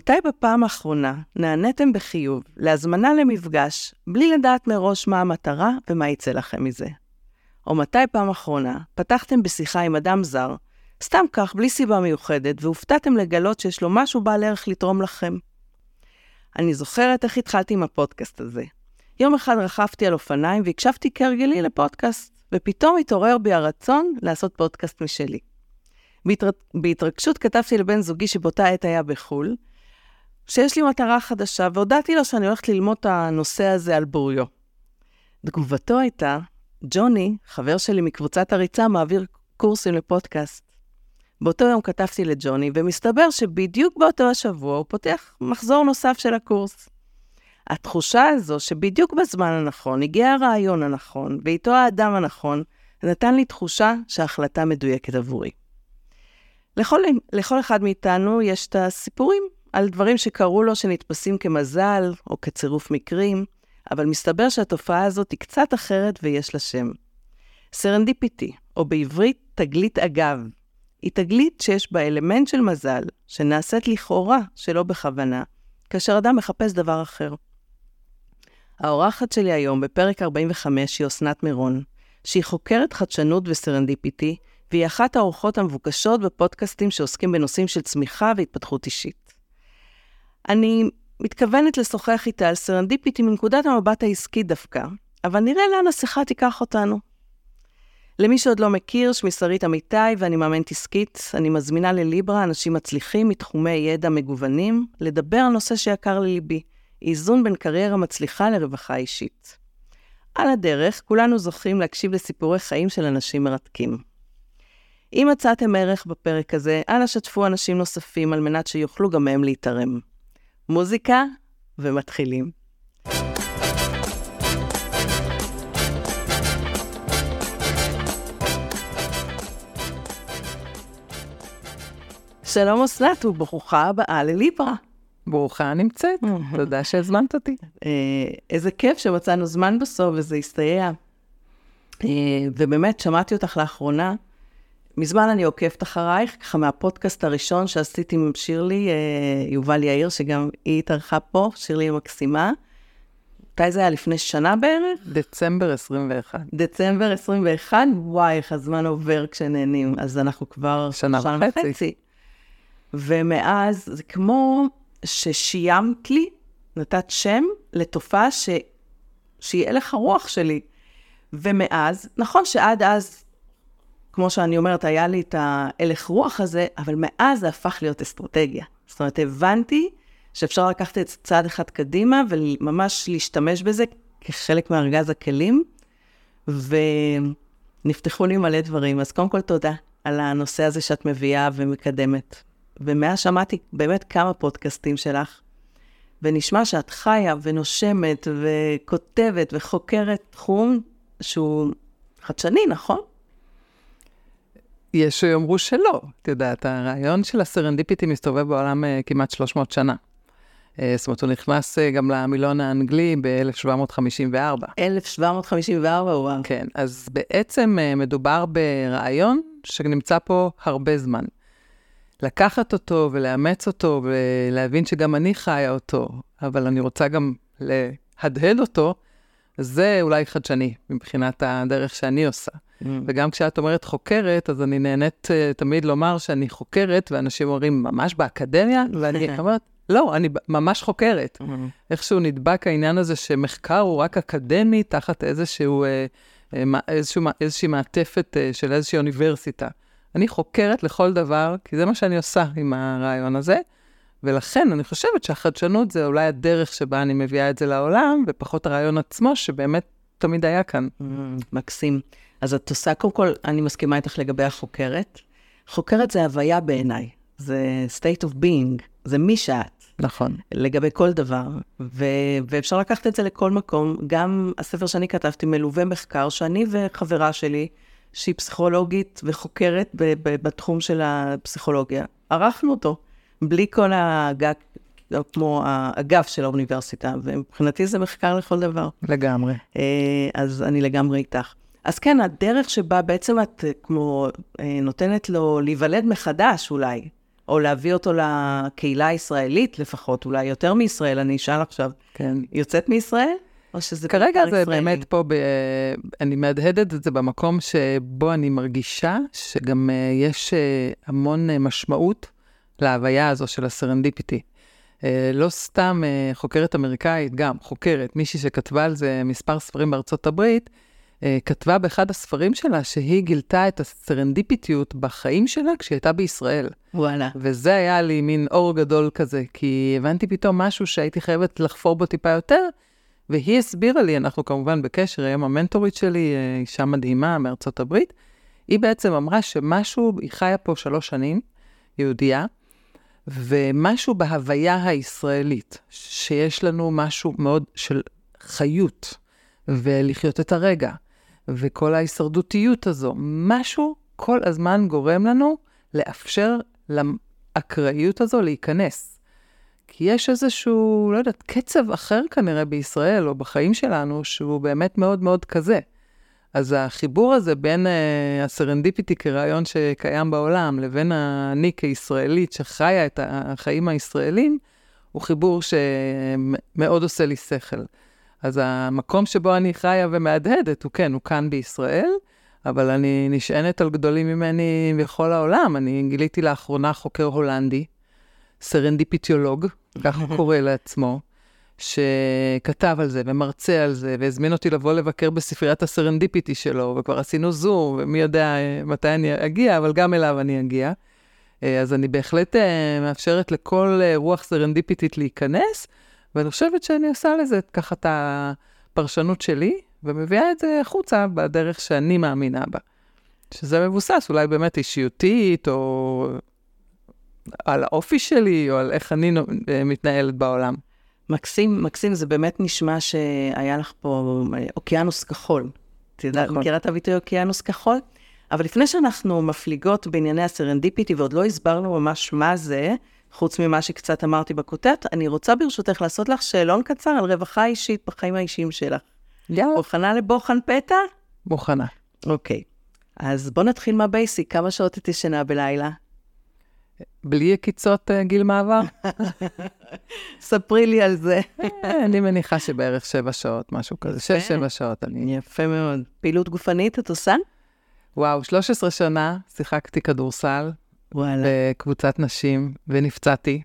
מתי בפעם האחרונה נעניתם בחיוב להזמנה למפגש בלי לדעת מראש מה המטרה ומה יצא לכם מזה? או מתי פעם אחרונה פתחתם בשיחה עם אדם זר, סתם כך, בלי סיבה מיוחדת, והופתעתם לגלות שיש לו משהו בעל ערך לתרום לכם? אני זוכרת איך התחלתי עם הפודקאסט הזה. יום אחד רכבתי על אופניים והקשבתי כהרגלי לפודקאסט, ופתאום התעורר בי הרצון לעשות פודקאסט משלי. בהתר... בהתרגשות כתבתי לבן זוגי שבאותה עת היה בחו"ל, שיש לי מטרה חדשה, והודעתי לו שאני הולכת ללמוד את הנושא הזה על בוריו. תגובתו הייתה, ג'וני, חבר שלי מקבוצת הריצה, מעביר קורסים לפודקאסט. באותו יום כתבתי לג'וני, ומסתבר שבדיוק באותו השבוע הוא פותח מחזור נוסף של הקורס. התחושה הזו שבדיוק בזמן הנכון הגיע הרעיון הנכון, ואיתו האדם הנכון, נתן לי תחושה שההחלטה מדויקת עבורי. לכל, לכל אחד מאיתנו יש את הסיפורים על דברים שקרו לו שנתפסים כמזל או כצירוף מקרים, אבל מסתבר שהתופעה הזאת היא קצת אחרת ויש לה שם. serendipity, או בעברית תגלית אגב, היא תגלית שיש בה אלמנט של מזל, שנעשית לכאורה שלא בכוונה, כאשר אדם מחפש דבר אחר. האורחת שלי היום בפרק 45 היא אסנת מירון, שהיא חוקרת חדשנות ו serendipity, והיא אחת האורחות המבוקשות בפודקאסטים שעוסקים בנושאים של צמיחה והתפתחות אישית. אני מתכוונת לשוחח איתה על serendipity מנקודת המבט העסקית דווקא, אבל נראה לאן השיחה תיקח אותנו. למי שעוד לא מכיר, שמי שרית אמיתי ואני מאמנת עסקית. אני מזמינה לליברה אנשים מצליחים מתחומי ידע מגוונים, לדבר על נושא שיקר לליבי, איזון בין קריירה מצליחה לרווחה אישית. על הדרך, כולנו זוכים להקשיב לסיפורי חיים של אנשים מרתקים. אם מצאתם ערך בפרק הזה, אנא שתפו אנשים נוספים על מנת שיוכלו גם הם להתערם. מוזיקה ומתחילים. שלום אסנת וברוכה הבאה לליברה. ברוכה נמצאת, תודה שהזמנת אותי. אה, איזה כיף שמצאנו זמן בסוף וזה הסתייע. אה, ובאמת, שמעתי אותך לאחרונה. מזמן אני עוקבת אחרייך, ככה מהפודקאסט הראשון שעשיתי עם שירלי, אה, יובל יאיר, שגם היא התארחה פה, שירלי המקסימה. מתי זה היה? לפני שנה בערך? דצמבר 21. דצמבר 21? וואי, איך הזמן עובר כשנהנים. אז אנחנו כבר שנה, שנה וחצי. וחצי. ומאז זה כמו ששיימת לי, נתת שם לתופעה ש... שהיא הלך הרוח שלי. ומאז, נכון שעד אז, כמו שאני אומרת, היה לי את ההלך רוח הזה, אבל מאז זה הפך להיות אסטרטגיה. זאת אומרת, הבנתי שאפשר לקחת את זה צעד אחד קדימה וממש להשתמש בזה כחלק מארגז הכלים, ונפתחו לי מלא דברים. אז קודם כל, תודה על הנושא הזה שאת מביאה ומקדמת. ומאז שמעתי באמת כמה פודקאסטים שלך, ונשמע שאת חיה ונושמת וכותבת וחוקרת תחום שהוא חדשני, נכון? יש שיאמרו שלא. את יודעת, הרעיון של הסרנדיפיטי מסתובב בעולם uh, כמעט 300 שנה. Uh, זאת אומרת, הוא נכנס uh, גם למילון האנגלי ב-1754. 1754, וואו. כן, אז בעצם מדובר ברעיון שנמצא פה הרבה זמן. לקחת אותו ולאמץ אותו ולהבין שגם אני חיה אותו, אבל אני רוצה גם להדהד אותו, זה אולי חדשני מבחינת הדרך שאני עושה. Mm. וגם כשאת אומרת חוקרת, אז אני נהנית uh, תמיד לומר שאני חוקרת, ואנשים אומרים, ממש באקדמיה? ואני אומרת, לא, אני ממש חוקרת. Mm-hmm. איכשהו נדבק העניין הזה שמחקר הוא רק אקדמי תחת איזשהו, uh, איזשהו, איזושהי מעטפת uh, של איזושהי אוניברסיטה. אני חוקרת לכל דבר, כי זה מה שאני עושה עם הרעיון הזה, ולכן אני חושבת שהחדשנות זה אולי הדרך שבה אני מביאה את זה לעולם, ופחות הרעיון עצמו, שבאמת תמיד היה כאן. Mm, מקסים. אז את עושה, קודם כל, אני מסכימה איתך לגבי החוקרת. חוקרת זה הוויה בעיניי, זה state of being, זה מי שאת. נכון. לגבי כל דבר, ו- ואפשר לקחת את זה לכל מקום. גם הספר שאני כתבתי מלווה מחקר, שאני וחברה שלי, שהיא פסיכולוגית וחוקרת ב- ב- בתחום של הפסיכולוגיה. ערכנו אותו, בלי כל האגף, כמו האגף של האוניברסיטה, ומבחינתי זה מחקר לכל דבר. לגמרי. אה, אז אני לגמרי איתך. אז כן, הדרך שבה בעצם את כמו אה, נותנת לו להיוולד מחדש אולי, או להביא אותו לקהילה הישראלית לפחות, אולי יותר מישראל, אני אשאל עכשיו. כן. יוצאת מישראל? או שזה כרגע זה ישראלי? באמת פה, ב... אני מהדהדת את זה במקום שבו אני מרגישה שגם אה, יש אה, המון אה, משמעות להוויה הזו של הסרנדיפיטי. אה, לא סתם אה, חוקרת אמריקאית, גם חוקרת, מישהי שכתבה על זה מספר ספרים בארצות הברית, אה, כתבה באחד הספרים שלה שהיא גילתה את הסרנדיפיטיות בחיים שלה כשהיא הייתה בישראל. וואלה. וזה היה לי מין אור גדול כזה, כי הבנתי פתאום משהו שהייתי חייבת לחפור בו טיפה יותר, והיא הסבירה לי, אנחנו כמובן בקשר, היום המנטורית שלי, אישה מדהימה מארצות הברית, היא בעצם אמרה שמשהו, היא חיה פה שלוש שנים, יהודייה, ומשהו בהוויה הישראלית, שיש לנו משהו מאוד של חיות, ולחיות את הרגע, וכל ההישרדותיות הזו, משהו כל הזמן גורם לנו לאפשר לאקראיות הזו להיכנס. כי יש איזשהו, לא יודעת, קצב אחר כנראה בישראל, או בחיים שלנו, שהוא באמת מאוד מאוד כזה. אז החיבור הזה בין uh, הסרנדיפיטי כרעיון שקיים בעולם, לבין אני כישראלית שחיה את החיים הישראלים, הוא חיבור שמאוד עושה לי שכל. אז המקום שבו אני חיה ומהדהדת, הוא כן, הוא כאן בישראל, אבל אני נשענת על גדולים ממני בכל העולם. אני גיליתי לאחרונה חוקר הולנדי, סרנדיפיטיולוג, כך הוא קורא לעצמו, שכתב על זה ומרצה על זה, והזמין אותי לבוא לבקר בספריית ה serendipity שלו, וכבר עשינו זום, ומי יודע אה, מתי אני אגיע, אבל גם אליו אני אגיע. אה, אז אני בהחלט אה, מאפשרת לכל רוח סרנדיפיטית להיכנס, ואני חושבת שאני עושה לזה ככה את הפרשנות שלי, ומביאה את זה החוצה בדרך שאני מאמינה בה. שזה מבוסס אולי באמת אישיותית, או על האופי שלי, או על איך אני מתנהלת בעולם. מקסים, מקסים, זה באמת נשמע שהיה לך פה אוקיינוס כחול. את יודעת, נכון. מכירה את הביטוי אוקיינוס כחול? אבל לפני שאנחנו מפליגות בענייני הסרנדיפיטי, ועוד לא הסברנו ממש מה זה, חוץ ממה שקצת אמרתי בכותרת, אני רוצה ברשותך לעשות לך שאלון קצר על רווחה אישית בחיים האישיים שלך. יאללה. מוכנה לבוחן פתע? מוכנה. אוקיי. אז בוא נתחיל מהבייסיק, כמה שעות את ישנה בלילה? בלי עקיצות uh, גיל מעבר? ספרי לי על זה. אה, אני מניחה שבערך שבע שעות, משהו כזה. שש, שבע שעות. אני... יפה מאוד. פעילות גופנית את עושה? וואו, 13 שנה שיחקתי כדורסל וואלה. בקבוצת נשים, ונפצעתי,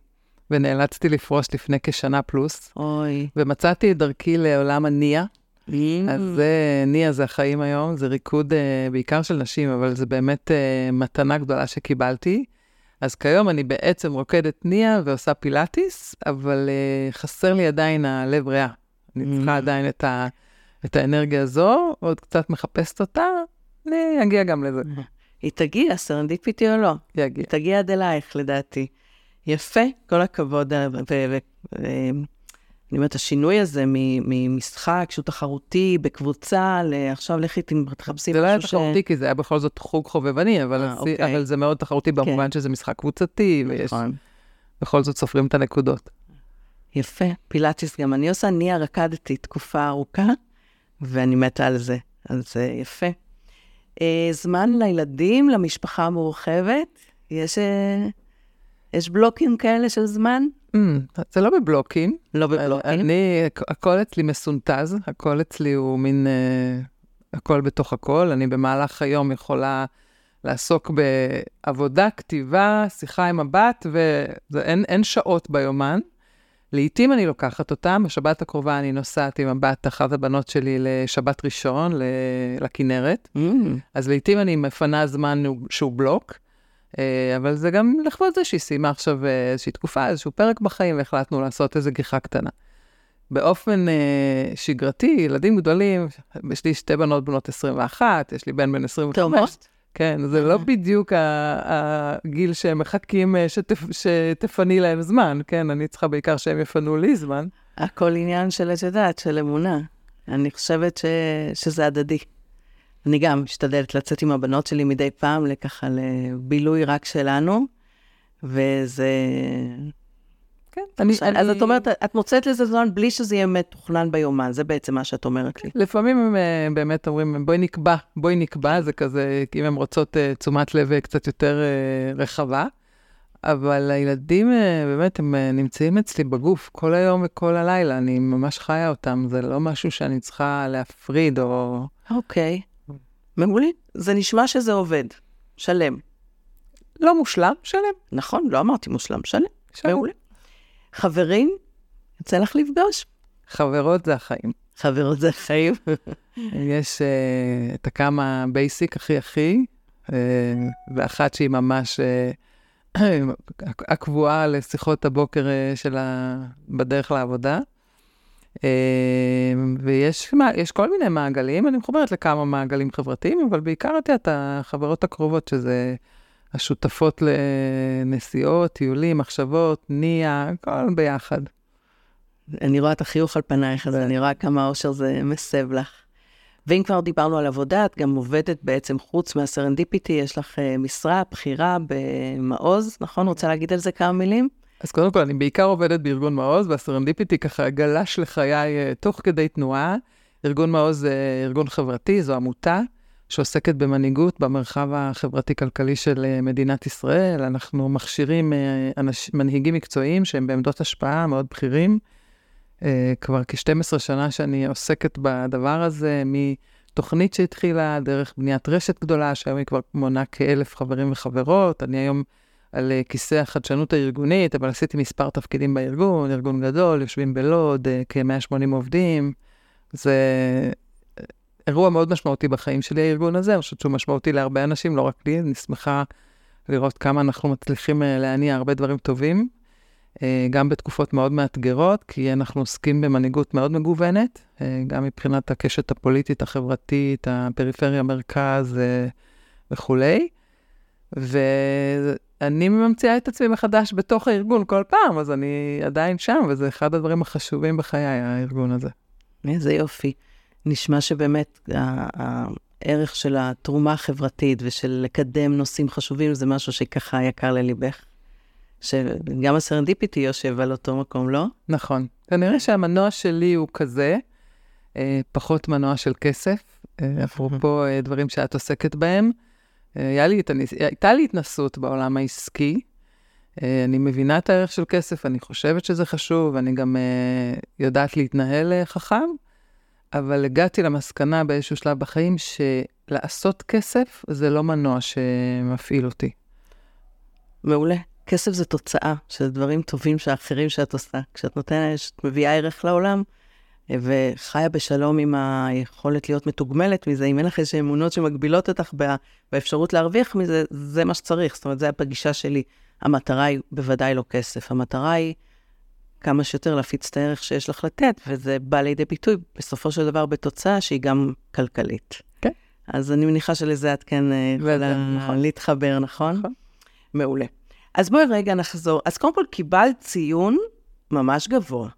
ונאלצתי לפרוש לפני כשנה פלוס, אוי. ומצאתי את דרכי לעולם הניה. ממ. אז זה, ניה זה החיים היום, זה ריקוד אה, בעיקר של נשים, אבל זה באמת אה, מתנה גדולה שקיבלתי. אז כיום אני בעצם רוקדת ניה ועושה פילאטיס, אבל אה, חסר לי עדיין הלב ריאה. אני צריכה ממ. עדיין את, ה, את האנרגיה הזו, עוד קצת מחפשת אותה, אני אגיע גם לזה. היא תגיע, serendipity או לא? יגיע. היא תגיע עד אלייך, לדעתי. יפה, כל הכבוד. ואני אומרת, השינוי הזה ממשחק שהוא תחרותי בקבוצה, לעכשיו לכי תחפשי זה לא היה משהו ש... תחרותי, כי זה היה בכל זאת חוג חובבני, אבל, אה, עשי- אוקיי. אבל זה מאוד תחרותי במובן שזה משחק קבוצתי, ויש, נכון. בכל זאת סופרים את הנקודות. יפה, פילאטיס גם אני עושה, ניה רקדתי תקופה ארוכה, ואני מתה על זה, אז זה יפה. אה, זמן לילדים, למשפחה המורחבת, יש, אה, יש בלוקים כאלה של זמן? Mm, זה לא בבלוקים. לא בבלוקים. אני, הכל אצלי מסונטז, הכל אצלי הוא מין, אה, הכל בתוך הכל. אני במהלך היום יכולה לעסוק בעבודה, כתיבה, שיחה עם הבת, ואין אין שעות ביומן. לעתים אני לוקחת אותם, בשבת הקרובה אני נוסעת עם הבת, אחת הבנות שלי, לשבת ראשון, לכנרת. Mm, אז לעתים אני מפנה זמן שהוא בלוק, אבל זה גם לכבוד זה שהיא סיימה עכשיו אה, איזושהי תקופה, איזשהו פרק בחיים, והחלטנו לעשות איזו גיחה קטנה. באופן אה, שגרתי, ילדים גדולים, יש לי שתי בנות בנות 21, יש לי בן בן 25. תאומות? כן, זה לא בדיוק ה- הגיל שהם מחכים אה, שתפ, שתפני להם זמן, כן? אני צריכה בעיקר שהם יפנו לי זמן. הכל עניין של, את יודעת, של אמונה. אני חושבת ש... שזה הדדי. אני גם משתדלת לצאת עם הבנות שלי מדי פעם, לככה לבילוי רק שלנו, וזה... כן, אני... אז את אומרת, את מוצאת לזה זמן בלי שזה יהיה מתוכנן ביומן, זה בעצם מה שאת אומרת לי. לפעמים הם אה, באמת אומרים, בואי נקבע, בואי נקבע, זה כזה, אם הן רוצות אה, תשומת לב אה, קצת יותר רחבה. אבל הילדים, באמת, הם נמצאים אצלי בגוף כל היום וכל הלילה, אני ממש חיה אותם, זה לא משהו שאני צריכה להפריד או... אוקיי. מעולה. זה נשמע שזה עובד. שלם. לא מושלם, שלם. נכון, לא אמרתי מושלם, שלם. שלם. מעולה. חברים, יוצא לך לפגוש? חברות זה החיים. חברות זה החיים. יש uh, את הכמה בייסיק הכי הכי, uh, ואחת שהיא ממש uh, הקבועה לשיחות הבוקר uh, שלה בדרך לעבודה. Uh, ויש יש כל מיני מעגלים, אני מחוברת לכמה מעגלים חברתיים, אבל בעיקר את יודעת, החברות הקרובות, שזה השותפות לנסיעות, טיולים, מחשבות, נייה, הכל ביחד. אני רואה את החיוך על פנייך, אז אני רואה כמה אושר זה מסב לך. ואם כבר דיברנו על עבודה, את גם עובדת בעצם, חוץ מהסרנדיפיטי, יש לך uh, משרה, בחירה במעוז, נכון? רוצה להגיד על זה כמה מילים? אז קודם כל, אני בעיקר עובדת בארגון מעוז, והסרנדיפיטי ככה גלש לחיי uh, תוך כדי תנועה. ארגון מעוז זה uh, ארגון חברתי, זו עמותה שעוסקת במנהיגות במרחב החברתי-כלכלי של uh, מדינת ישראל. אנחנו מכשירים אנש, מנהיגים מקצועיים שהם בעמדות השפעה מאוד בכירים. כבר כ-12 שנה שאני עוסקת בדבר הזה, מתוכנית שהתחילה דרך בניית רשת גדולה, שהיום היא כבר מונה כאלף חברים וחברות. אני היום על uh, כיסא החדשנות הארגונית, אבל עשיתי מספר תפקידים בארגון, ארגון גדול, יושבים בלוד, uh, כ-180 עובדים. זה אירוע מאוד משמעותי בחיים שלי, הארגון הזה, אני חושבת שהוא משמעותי להרבה אנשים, לא רק לי, אני שמחה לראות כמה אנחנו מצליחים להניע הרבה דברים טובים. אה, גם בתקופות מאוד מאתגרות, כי אנחנו עוסקים במנהיגות מאוד מגוונת, אה, גם מבחינת הקשת הפוליטית, החברתית, הפריפריה, מרכז אה, וכולי. ואני ממציאה את עצמי מחדש בתוך הארגון כל פעם, אז אני עדיין שם, וזה אחד הדברים החשובים בחיי, הארגון הזה. איזה יופי. נשמע שבאמת הערך של התרומה החברתית ושל לקדם נושאים חשובים זה משהו שככה יקר לליבך. שגם הסרנדיפיטי יושב על אותו מקום, לא? נכון. כנראה שהמנוע שלי הוא כזה, אה, פחות מנוע של כסף, אה, אפרופו אה, דברים שאת עוסקת בהם. היה לי, הייתה לי התנסות בעולם העסקי. אני מבינה את הערך של כסף, אני חושבת שזה חשוב, אני גם יודעת להתנהל חכם, אבל הגעתי למסקנה באיזשהו שלב בחיים שלעשות כסף זה לא מנוע שמפעיל אותי. מעולה. כסף זה תוצאה של דברים טובים שאחרים שאת עושה. כשאת נותנת, כשאת מביאה ערך לעולם, וחיה בשלום עם היכולת להיות מתוגמלת מזה, אם אין לך איזה אמונות שמגבילות אותך באפשרות להרוויח מזה, זה מה שצריך. זאת אומרת, זה הפגישה שלי. המטרה היא בוודאי לא כסף, המטרה היא כמה שיותר להפיץ את הערך שיש לך לתת, וזה בא לידי ביטוי בסופו של דבר בתוצאה שהיא גם כלכלית. כן. אז אני מניחה שלזה את כן אה, יכולה נכון. להתחבר, נכון? נכון. מעולה. אז בואי רגע נחזור. אז קודם כל קיבלת ציון ממש גבוה.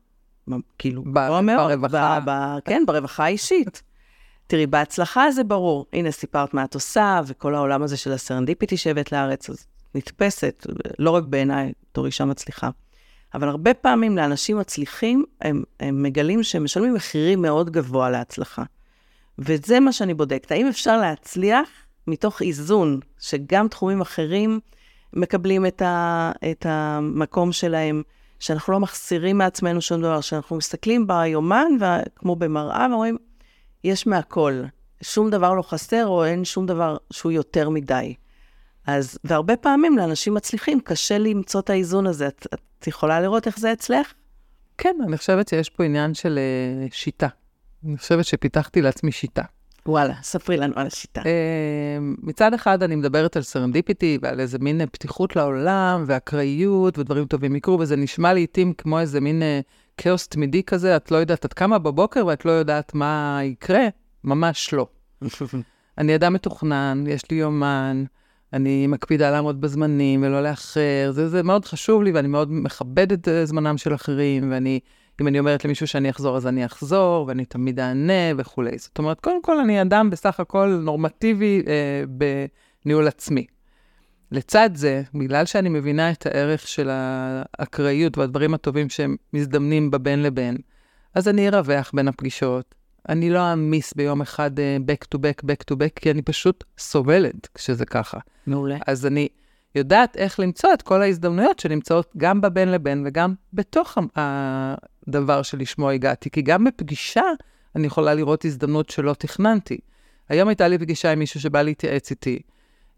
כאילו, גבוה מאוד. ברווחה. ב, ב, כן, ברווחה האישית. תראי, בהצלחה זה ברור. הנה, סיפרת מה את עושה, וכל העולם הזה של הסרנדיפיטי שהבאת לארץ, אז נתפסת, לא רק בעיניי, בתור אישה מצליחה. אבל הרבה פעמים לאנשים מצליחים, הם, הם מגלים שהם משלמים מחירים מאוד גבוה להצלחה. וזה מה שאני בודקת. האם אפשר להצליח מתוך איזון, שגם תחומים אחרים מקבלים את, ה, את המקום שלהם, שאנחנו לא מחסירים מעצמנו שום דבר, שאנחנו מסתכלים ביומן, כמו במראה, ואומרים, יש מהכל. שום דבר לא חסר, או אין שום דבר שהוא יותר מדי. אז, והרבה פעמים לאנשים מצליחים, קשה למצוא את האיזון הזה. את, את יכולה לראות איך זה אצלך? כן, אני חושבת שיש פה עניין של uh, שיטה. אני חושבת שפיתחתי לעצמי שיטה. וואלה, ספרי לנו על השיטה. אה, מצד אחד אני מדברת על סרנדיפיטי ועל איזה מין פתיחות לעולם ואקראיות ודברים טובים יקרו, וזה נשמע לעיתים כמו איזה מין אה, כאוס תמידי כזה, את לא יודעת, את קמה בבוקר ואת לא יודעת מה יקרה, ממש לא. אני אדם מתוכנן, יש לי יומן, אני מקפידה לעמוד בזמנים ולא לאחר, זה, זה מאוד חשוב לי ואני מאוד מכבדת אה, זמנם של אחרים, ואני אם אני אומרת למישהו שאני אחזור, אז אני אחזור, ואני תמיד אענה וכולי. זאת אומרת, קודם כל, אני אדם בסך הכל נורמטיבי אה, בניהול עצמי. לצד זה, בגלל שאני מבינה את הערך של האקראיות והדברים הטובים שהם מזדמנים בבין לבין, אז אני ארווח בין הפגישות. אני לא אעמיס ביום אחד uh, back to back, back to back, כי אני פשוט סובלת כשזה ככה. מעולה. אז אני יודעת איך למצוא את כל ההזדמנויות שנמצאות גם בבין לבין וגם בתוך הדבר שלשמו הגעתי. כי גם בפגישה אני יכולה לראות הזדמנות שלא תכננתי. היום הייתה לי פגישה עם מישהו שבא להתייעץ איתי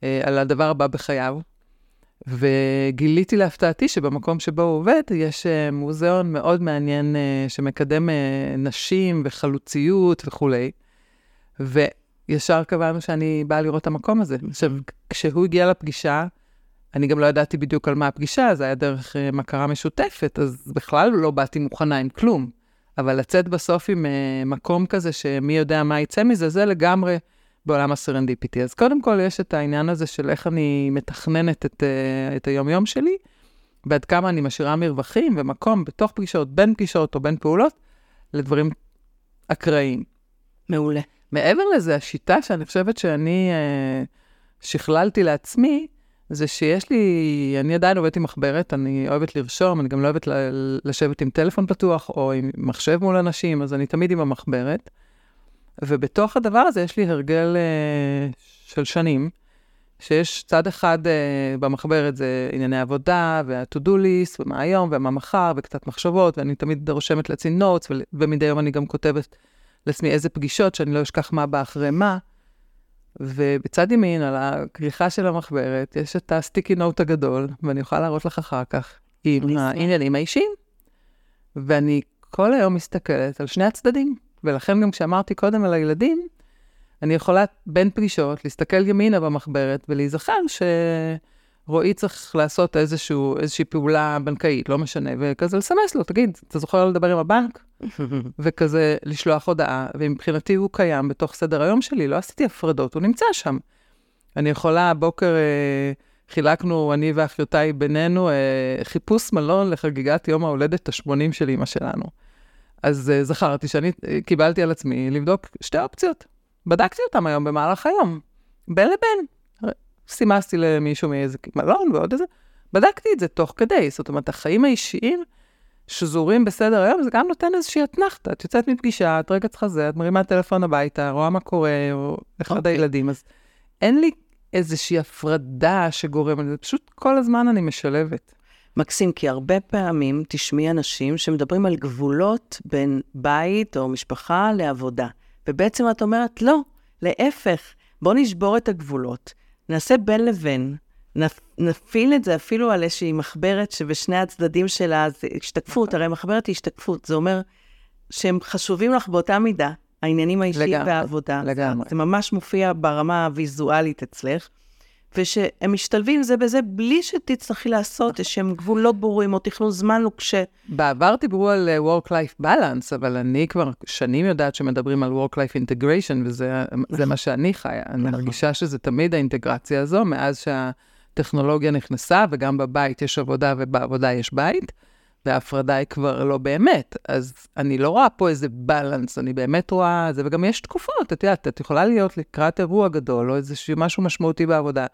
אה, על הדבר הבא בחייו, וגיליתי להפתעתי שבמקום שבו הוא עובד, יש uh, מוזיאון מאוד מעניין uh, שמקדם uh, נשים וחלוציות וכולי. וישר קבענו שאני באה לראות את המקום הזה. עכשיו, כשהוא הגיע לפגישה, אני גם לא ידעתי בדיוק על מה הפגישה, זה היה דרך uh, מכרה משותפת, אז בכלל לא באתי מוכנה עם כלום. אבל לצאת בסוף עם uh, מקום כזה שמי יודע מה יצא מזה, זה לגמרי בעולם הסרנדיפיטי. אז קודם כל יש את העניין הזה של איך אני מתכננת את, uh, את היומיום שלי, ועד כמה אני משאירה מרווחים ומקום בתוך פגישות, בין פגישות או בין פעולות, לדברים אקראיים. מעולה. מעבר לזה, השיטה שאני חושבת שאני uh, שכללתי לעצמי, זה שיש לי, אני עדיין עובדת עם מחברת, אני אוהבת לרשום, אני גם לא אוהבת לשבת עם טלפון פתוח או עם מחשב מול אנשים, אז אני תמיד עם המחברת. ובתוך הדבר הזה יש לי הרגל uh, של שנים, שיש צד אחד uh, במחברת זה ענייני עבודה, וה-to-do list, ומה היום, ומה מחר, וקצת מחשבות, ואני תמיד רושמת לעצמי notes, ומדי יום אני גם כותבת לעצמי איזה פגישות, שאני לא אשכח מה בא אחרי מה. ובצד ימין, על הכריכה של המחברת, יש את הסטיקי נוט הגדול, ואני יכולה להראות לך אחר כך, עם העניינים האישיים. ואני כל היום מסתכלת על שני הצדדים. ולכן גם כשאמרתי קודם על הילדים, אני יכולה בין פגישות להסתכל ימינה במחברת ולהיזכר שרועי צריך לעשות איזשהו, איזושהי פעולה בנקאית, לא משנה, וכזה לסמס לו, תגיד, אתה זוכר לדבר עם הבנק? וכזה לשלוח הודעה, ומבחינתי הוא קיים בתוך סדר היום שלי, לא עשיתי הפרדות, הוא נמצא שם. אני יכולה, הבוקר אה, חילקנו, אני ואחיותיי בינינו, אה, חיפוש מלון לחגיגת יום ההולדת ה-80 של אמא שלנו. אז uh, זכרתי שאני uh, קיבלתי על עצמי לבדוק שתי אופציות. בדקתי אותם היום במהלך היום, בין לבין. סימסתי למישהו מאיזה מלון ועוד איזה, בדקתי את זה תוך כדי. זאת אומרת, החיים האישיים שזורים בסדר היום, זה גם נותן איזושהי אתנחתא. את יוצאת מפגישה, את רגע צריכה זה, את מרימה טלפון הביתה, רואה מה קורה, או אחד okay. אוקיי. הילדים, אז אין לי איזושהי הפרדה שגורמת לזה, פשוט כל הזמן אני משלבת. מקסים, כי הרבה פעמים תשמעי אנשים שמדברים על גבולות בין בית או משפחה לעבודה. ובעצם את אומרת, לא, להפך, בוא נשבור את הגבולות, נעשה בין לבין, נפעיל את זה אפילו על איזושהי מחברת שבשני הצדדים שלה זה השתקפות, הרי מחברת היא השתקפות, זה אומר שהם חשובים לך באותה מידה, העניינים האישיים והעבודה. לגמרי. זה ממש מופיע ברמה הוויזואלית אצלך. ושהם משתלבים זה בזה בלי שתצטרכי לעשות איזשהם גבולות ברורים או תכנון זמן נוקשה. בעבר דיברו על uh, Work-Life Balance, אבל אני כבר שנים יודעת שמדברים על Work-Life Integration, וזה נכון. מה שאני חיה. אני נכון. מרגישה שזה תמיד האינטגרציה הזו, מאז שהטכנולוגיה נכנסה, וגם בבית יש עבודה ובעבודה יש בית. וההפרדה היא כבר לא באמת. אז אני לא רואה פה איזה בלנס, אני באמת רואה זה, וגם יש תקופות, את יודעת, את יכולה להיות לקראת אירוע גדול, או איזשהו משהו משמעותי בעבודה,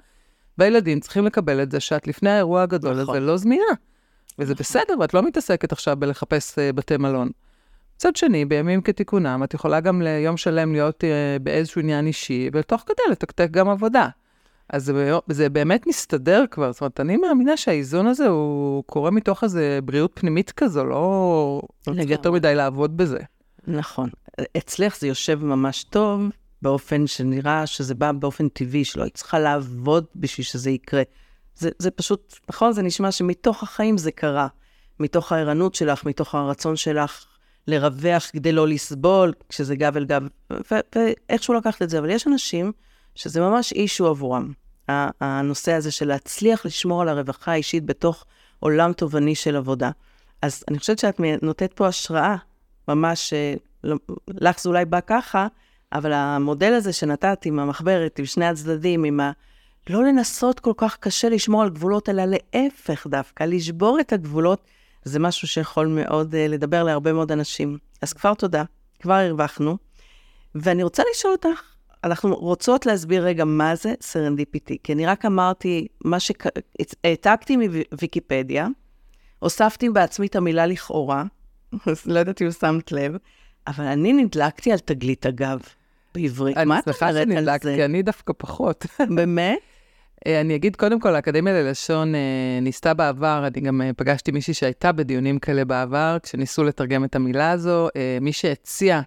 והילדים צריכים לקבל את זה שאת לפני האירוע הגדול נכון. הזה לא זמינה. וזה נכון. בסדר, ואת לא מתעסקת עכשיו בלחפש uh, בתי מלון. מצד שני, בימים כתיקונם, את יכולה גם ליום שלם להיות uh, באיזשהו עניין אישי, ותוך כדי לתקתק גם עבודה. אז זה, זה באמת מסתדר כבר, זאת אומרת, אני מאמינה שהאיזון הזה הוא קורה מתוך איזה בריאות פנימית כזו, לא צריך יותר מדי לעבוד בזה. נכון. אצלך זה יושב ממש טוב, באופן שנראה שזה בא באופן טבעי, שלא היית צריכה לעבוד בשביל שזה יקרה. זה, זה פשוט, נכון? זה נשמע שמתוך החיים זה קרה. מתוך הערנות שלך, מתוך הרצון שלך לרווח כדי לא לסבול, כשזה גב אל גב, ואיכשהו לקחת את זה. אבל יש אנשים שזה ממש אישו עבורם. הנושא הזה של להצליח לשמור על הרווחה האישית בתוך עולם תובעני של עבודה. אז אני חושבת שאת נותנת פה השראה, ממש, אה, לא, לך זה אולי בא ככה, אבל המודל הזה שנתת עם המחברת, עם שני הצדדים, עם ה... לא לנסות כל כך קשה לשמור על גבולות, אלא להפך דווקא, לשבור את הגבולות, זה משהו שיכול מאוד אה, לדבר להרבה מאוד אנשים. אז כבר תודה, כבר הרווחנו. ואני רוצה לשאול אותך, אנחנו רוצות להסביר רגע מה זה סרנדיפיטי, כי אני רק אמרתי, מה שהעתקתי מוויקיפדיה, הוספתי בעצמי את המילה לכאורה, לא יודעת אם שמת לב, אבל אני נדלקתי על תגלית הגב בעברית. מה את אומרת על זה? אני שמחה שנדלקתי, אני דווקא פחות. באמת? אה, אני אגיד קודם כל, האקדמיה ללשון אה, ניסתה בעבר, אני גם אה, פגשתי מישהי שהייתה בדיונים כאלה בעבר, כשניסו לתרגם את המילה הזו. מי שהציע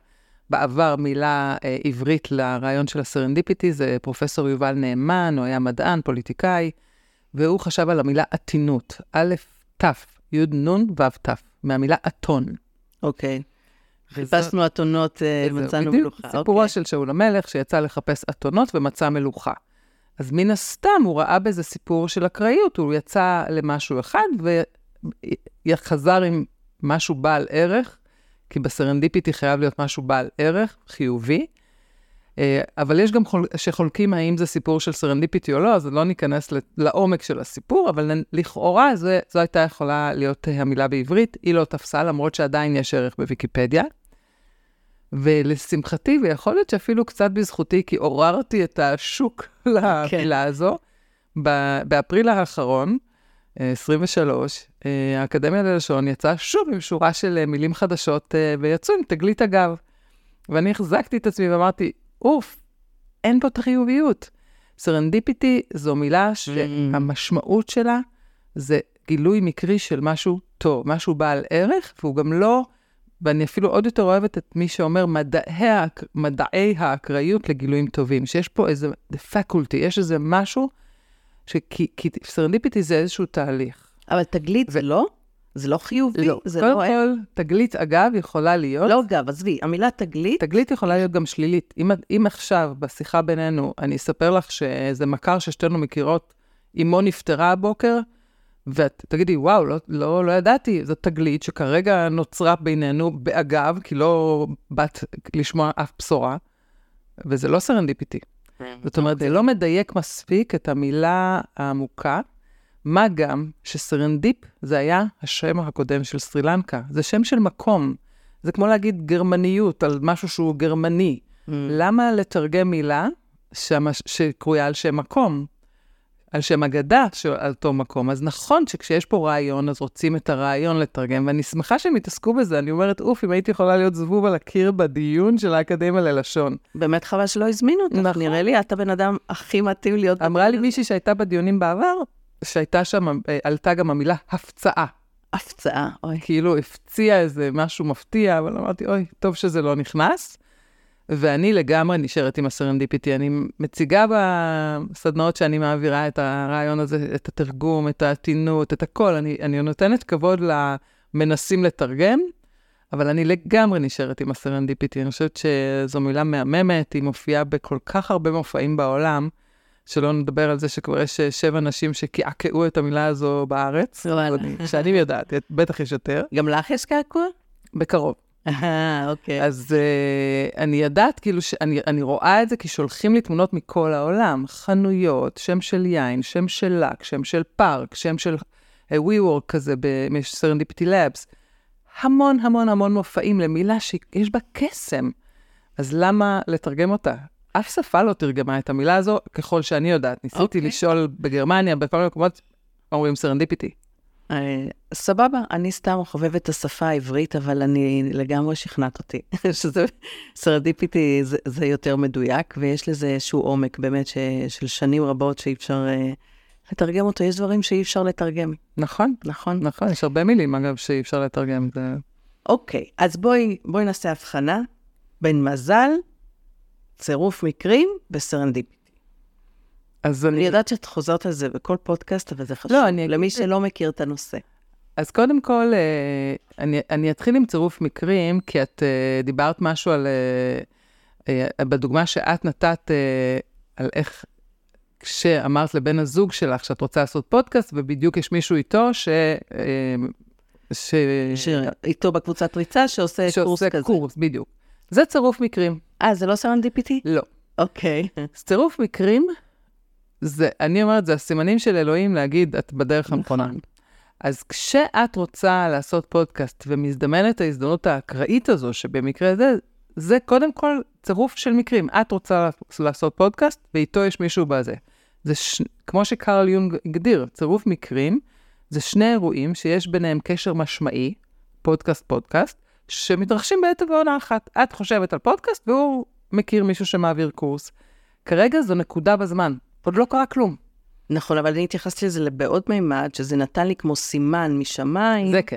בעבר מילה עברית לרעיון של הסרנדיפיטי זה פרופסור יובל נאמן, הוא היה מדען, פוליטיקאי, והוא חשב על המילה אתינות, א', ת', י', נ', ו', ת', מהמילה אתון. אוקיי. חיפשנו אתונות, מצאנו מלוכה. סיפורו אוקיי. של שאול המלך, שיצא לחפש אתונות ומצא מלוכה. אז מן הסתם הוא ראה בזה סיפור של אקראיות, הוא יצא למשהו אחד וחזר עם משהו בעל ערך, כי בסרנדיפיטי חייב להיות משהו בעל ערך, חיובי. אה, אבל יש גם כאלו, שחולקים האם זה סיפור של סרנדיפיטי או לא, אז לא ניכנס לעומק של הסיפור, אבל לכאורה זה, זו הייתה יכולה להיות המילה בעברית, היא לא תפסה, למרות שעדיין יש ערך בוויקיפדיה. ולשמחתי, ויכול להיות שאפילו קצת בזכותי, כי עוררתי את השוק למילה כן. הזו, באפריל האחרון, 23, אה, אה, האקדמיה ללשון יצאה שוב עם שורה של אה, מילים חדשות, ויצאו עם תגלית אגב. ואני החזקתי את עצמי ואמרתי, אוף, אין פה את החיוביות. סרנדיפיטי זו מילה שהמשמעות שלה זה גילוי מקרי של משהו טוב, משהו בעל ערך, והוא גם לא ואני אפילו עוד יותר אוהבת את מי שאומר מדעי, מדעי האקראיות לגילויים טובים, שיש פה איזה faculty, יש איזה משהו, כי סרנדיפיטי זה איזשהו תהליך. אבל תגלית. זה לא? זה לא חיובי? לא. זה קודם לא... כל, תגלית, אגב, יכולה להיות... לא אגב, עזבי, המילה תגלית... תגלית יכולה להיות גם שלילית. אם, אם עכשיו, בשיחה בינינו, אני אספר לך שאיזה מכר ששתינו מכירות, אמו נפטרה הבוקר, ואת תגידי, וואו, לא, לא, לא ידעתי, זו תגלית שכרגע נוצרה בינינו באגב, כי לא באת לשמוע אף בשורה, וזה לא סרנדיפיטי. כן, זאת אומרת, זה לא מדייק מספיק את המילה העמוקה, מה גם שסרנדיפ זה היה השם הקודם של סרילנקה, זה שם של מקום. זה כמו להגיד גרמניות על משהו שהוא גרמני. Mm. למה לתרגם מילה שקרויה על שם מקום? על שם אגדה על אותו מקום. אז נכון שכשיש פה רעיון, אז רוצים את הרעיון לתרגם, ואני שמחה שהם התעסקו בזה. אני אומרת, אוף, אם הייתי יכולה להיות זבוב על הקיר בדיון של האקדמיה ללשון. באמת חבל שלא הזמינו אותך, נכון. נראה לי, את הבן אדם הכי מתאים להיות... אמרה לי מישהי שהייתה בדיונים בעבר, שהייתה שם, אה, עלתה גם המילה הפצעה. הפצעה, אוי. כאילו הפציע איזה משהו מפתיע, אבל אמרתי, אוי, טוב שזה לא נכנס. ואני לגמרי נשארת עם הסרנדיפיטי. אני מציגה בסדנאות שאני מעבירה את הרעיון הזה, את התרגום, את העתינות, את הכל. אני, אני נותנת כבוד למנסים לתרגם, אבל אני לגמרי נשארת עם הסרנדיפיטי. אני חושבת שזו מילה מהממת, היא מופיעה בכל כך הרבה מופעים בעולם. שלא נדבר על זה שכבר יש שבע נשים שקעקעו את המילה הזו בארץ. שאני יודעת, בטח יש יותר. גם לך יש קעקוע? בקרוב. אוקיי. אז אה, אני יודעת, כאילו, שאני אני רואה את זה כי שולחים לי תמונות מכל העולם. חנויות, שם של יין, שם של לק, שם של פארק, שם של אה, WeWork כזה ב Serendipity Labs. המון המון המון מופעים למילה שיש בה קסם. אז למה לתרגם אותה? אף שפה לא תרגמה את המילה הזו, ככל שאני יודעת. ניסיתי אוקיי. אוקיי. לשאול בגרמניה, בכל מיני מקומות, אומרים סרנדיפיטי. אה, סבבה, אני סתם חובבת את השפה העברית, אבל אני לגמרי שכנעת אותי, שזה סרנדיפיטי זה, זה יותר מדויק, ויש לזה איזשהו עומק באמת ש, של שנים רבות שאי אפשר אה, לתרגם אותו. יש דברים שאי אפשר לתרגם. נכון, נכון. נכון, יש הרבה מילים, אגב, שאי אפשר לתרגם. זה... אוקיי, אז בואי, בואי נעשה הבחנה בין מזל, צירוף מקרים וסרנדיפיטי. אז אני... אני יודעת שאת חוזרת על זה בכל פודקאסט, אבל זה חשוב לא, אני... למי שלא מכיר את הנושא. אז קודם כל, אה, אני, אני אתחיל עם צירוף מקרים, כי את אה, דיברת משהו על, אה, בדוגמה שאת נתת, על איך, כשאמרת לבן הזוג שלך שאת רוצה לעשות פודקאסט, ובדיוק יש מישהו איתו ש... ש... שאיתו בקבוצת ריצה שעושה, שעושה קורס כזה. שעושה קורס, בדיוק. זה צירוף מקרים. אה, זה לא סרנדיפיטי? לא. אוקיי. אוקיי. צירוף מקרים זה, אני אומרת, זה הסימנים של אלוהים להגיד, את בדרך הנכונה. נכון. אז כשאת רוצה לעשות פודקאסט ומזדמנת ההזדמנות האקראית הזו, שבמקרה זה, זה קודם כל צירוף של מקרים. את רוצה לעשות פודקאסט, ואיתו יש מישהו בזה. זה ש... כמו שקרל יונג הגדיר, צירוף מקרים, זה שני אירועים שיש ביניהם קשר משמעי, פודקאסט פודקאסט, שמתרחשים בעת ובעונה אחת. את חושבת על פודקאסט והוא מכיר מישהו שמעביר קורס. כרגע זו נקודה בזמן. עוד לא קרה כלום. נכון, אבל אני התייחסתי לזה בעוד מימד, שזה נתן לי כמו סימן משמיים. זה כן.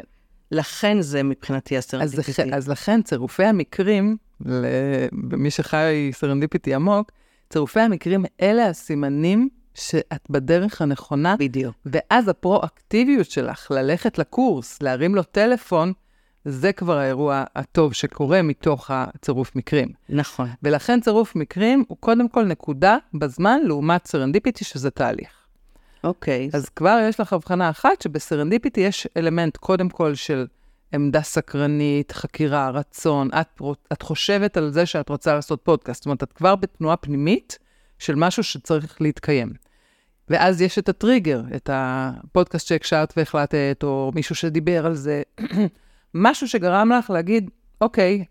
לכן זה מבחינתי אז, הסרנדיפיטי. לכ- אז לכן צירופי המקרים, למי שחי סרנדיפיטי עמוק, צירופי המקרים אלה הסימנים שאת בדרך הנכונה, בדיוק. ואז הפרואקטיביות שלך ללכת לקורס, להרים לו טלפון, זה כבר האירוע הטוב שקורה מתוך הצירוף מקרים. נכון. ולכן צירוף מקרים הוא קודם כל נקודה בזמן לעומת סרנדיפיטי, שזה תהליך. אוקיי. אז כבר יש לך הבחנה אחת, שבסרנדיפיטי יש אלמנט קודם כל של עמדה סקרנית, חקירה, רצון. את, את חושבת על זה שאת רוצה לעשות פודקאסט. זאת אומרת, את כבר בתנועה פנימית של משהו שצריך להתקיים. ואז יש את הטריגר, את הפודקאסט שהקשבת והחלטת, או מישהו שדיבר על זה. משהו שגרם לך להגיד, אוקיי,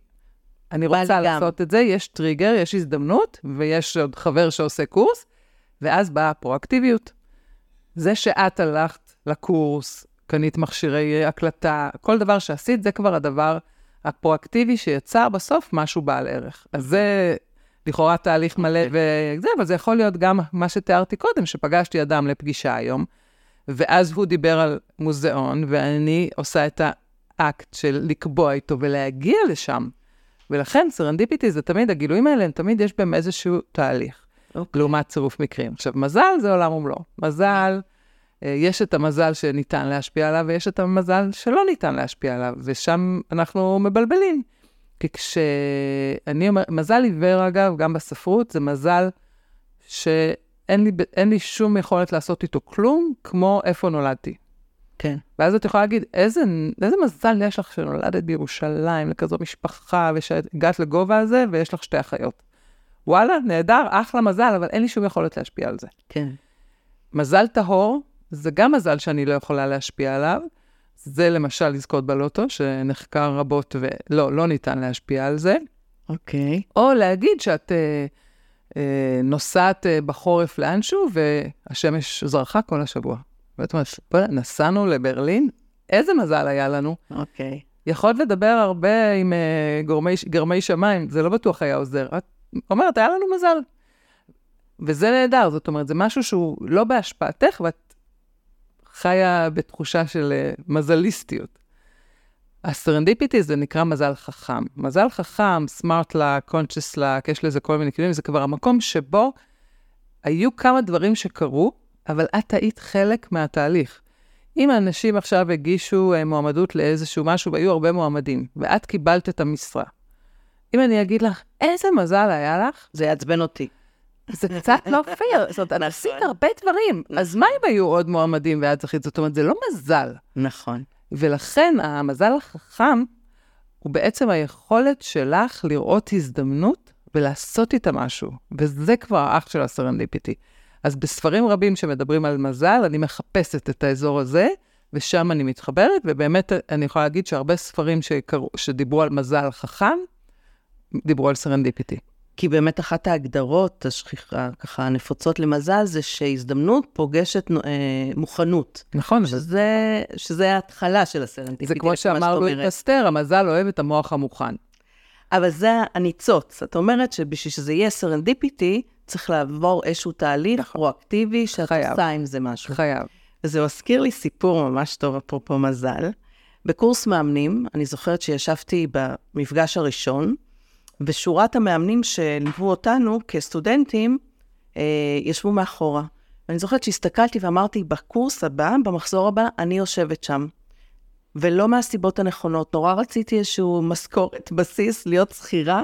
אני רוצה גם." לעשות את זה, יש טריגר, יש הזדמנות, ויש עוד חבר שעושה קורס, ואז באה הפרואקטיביות. זה שאת הלכת לקורס, קנית מכשירי הקלטה, כל דבר שעשית, זה כבר הדבר הפרואקטיבי שיצר בסוף משהו בעל ערך. אז זה לכאורה תהליך מלא וזה, אבל זה יכול להיות גם מה שתיארתי קודם, שפגשתי אדם לפגישה היום, ואז הוא דיבר על מוזיאון, ואני עושה את האקט של לקבוע איתו ולהגיע לשם. ולכן סרנדיפיטי זה תמיד, הגילויים האלה, הם תמיד יש בהם איזשהו תהליך. אוקיי. לעומת צירוף מקרים. עכשיו, מזל זה עולם ומלואו. מזל, אה, יש את המזל שניתן להשפיע עליו, ויש את המזל שלא ניתן להשפיע עליו, ושם אנחנו מבלבלים. כי כשאני אומר, מזל עיוור, אגב, גם בספרות, זה מזל שאין לי, לי שום יכולת לעשות איתו כלום, כמו איפה נולדתי. כן. ואז את יכולה להגיד, איזה, איזה מזל יש לך שנולדת בירושלים, לכזו משפחה, ושהגעת לגובה הזה, ויש לך שתי אחיות. וואלה, נהדר, אחלה מזל, אבל אין לי שום יכולת להשפיע על זה. כן. מזל טהור, זה גם מזל שאני לא יכולה להשפיע עליו. זה למשל לזכות בלוטו, שנחקר רבות ולא, לא ניתן להשפיע על זה. אוקיי. או להגיד שאת אה, אה, נוסעת אה, בחורף לאנשהו והשמש זרחה כל השבוע. ואת אומרת, "בוא'נה, נסענו לברלין, איזה מזל היה לנו. אוקיי. יכולת לדבר הרבה עם uh, גורמי, גרמי שמיים, זה לא בטוח היה עוזר. את אומרת, היה לנו מזל. וזה נהדר, זאת אומרת, זה משהו שהוא לא בהשפעתך, ואת חיה בתחושה של uh, מזליסטיות. הסרנדיפיטי זה נקרא מזל חכם. מזל חכם, smart luck, conscious luck, יש לזה כל מיני כלים, זה כבר המקום שבו היו כמה דברים שקרו, אבל את היית חלק מהתהליך. אם האנשים עכשיו הגישו אה, מועמדות לאיזשהו משהו, והיו הרבה מועמדים, ואת קיבלת את המשרה, אם אני אגיד לך, איזה מזל היה לך, זה יעצבן אותי. זה קצת לא פייר. זאת אומרת, את עשית הרבה דברים, אז מה אם היו עוד מועמדים ואת זכית? זאת אומרת, זה לא מזל. נכון. ולכן המזל החכם הוא בעצם היכולת שלך לראות הזדמנות ולעשות איתה משהו, וזה כבר האח של הסרנדיפיטי. אז בספרים רבים שמדברים על מזל, אני מחפשת את האזור הזה, ושם אני מתחברת, ובאמת אני יכולה להגיד שהרבה ספרים שקראו, שדיברו על מזל חכם, דיברו על סרנדיפיטי. כי באמת אחת ההגדרות השכיחה, ככה, הנפוצות למזל, זה שהזדמנות פוגשת אה, מוכנות. נכון, שזה, שזה ההתחלה של הסרנדיפיטי. זה כמו שאמרנו את פסטר, המזל אוהב את המוח המוכן. אבל זה הניצוץ. את אומרת שבשביל שזה יהיה סרנדיפיטי, צריך לעבור איזשהו תהליך נכון. פרואקטיבי, שאת חייב. עושה עם זה משהו. חייב. וזה מזכיר לי סיפור ממש טוב, אפרופו מזל. בקורס מאמנים, אני זוכרת שישבתי במפגש הראשון, ושורת המאמנים שליוו אותנו כסטודנטים, אה, ישבו מאחורה. ואני זוכרת שהסתכלתי ואמרתי, בקורס הבא, במחזור הבא, אני יושבת שם. ולא מהסיבות הנכונות. נורא רציתי איזשהו משכורת בסיס, להיות שכירה,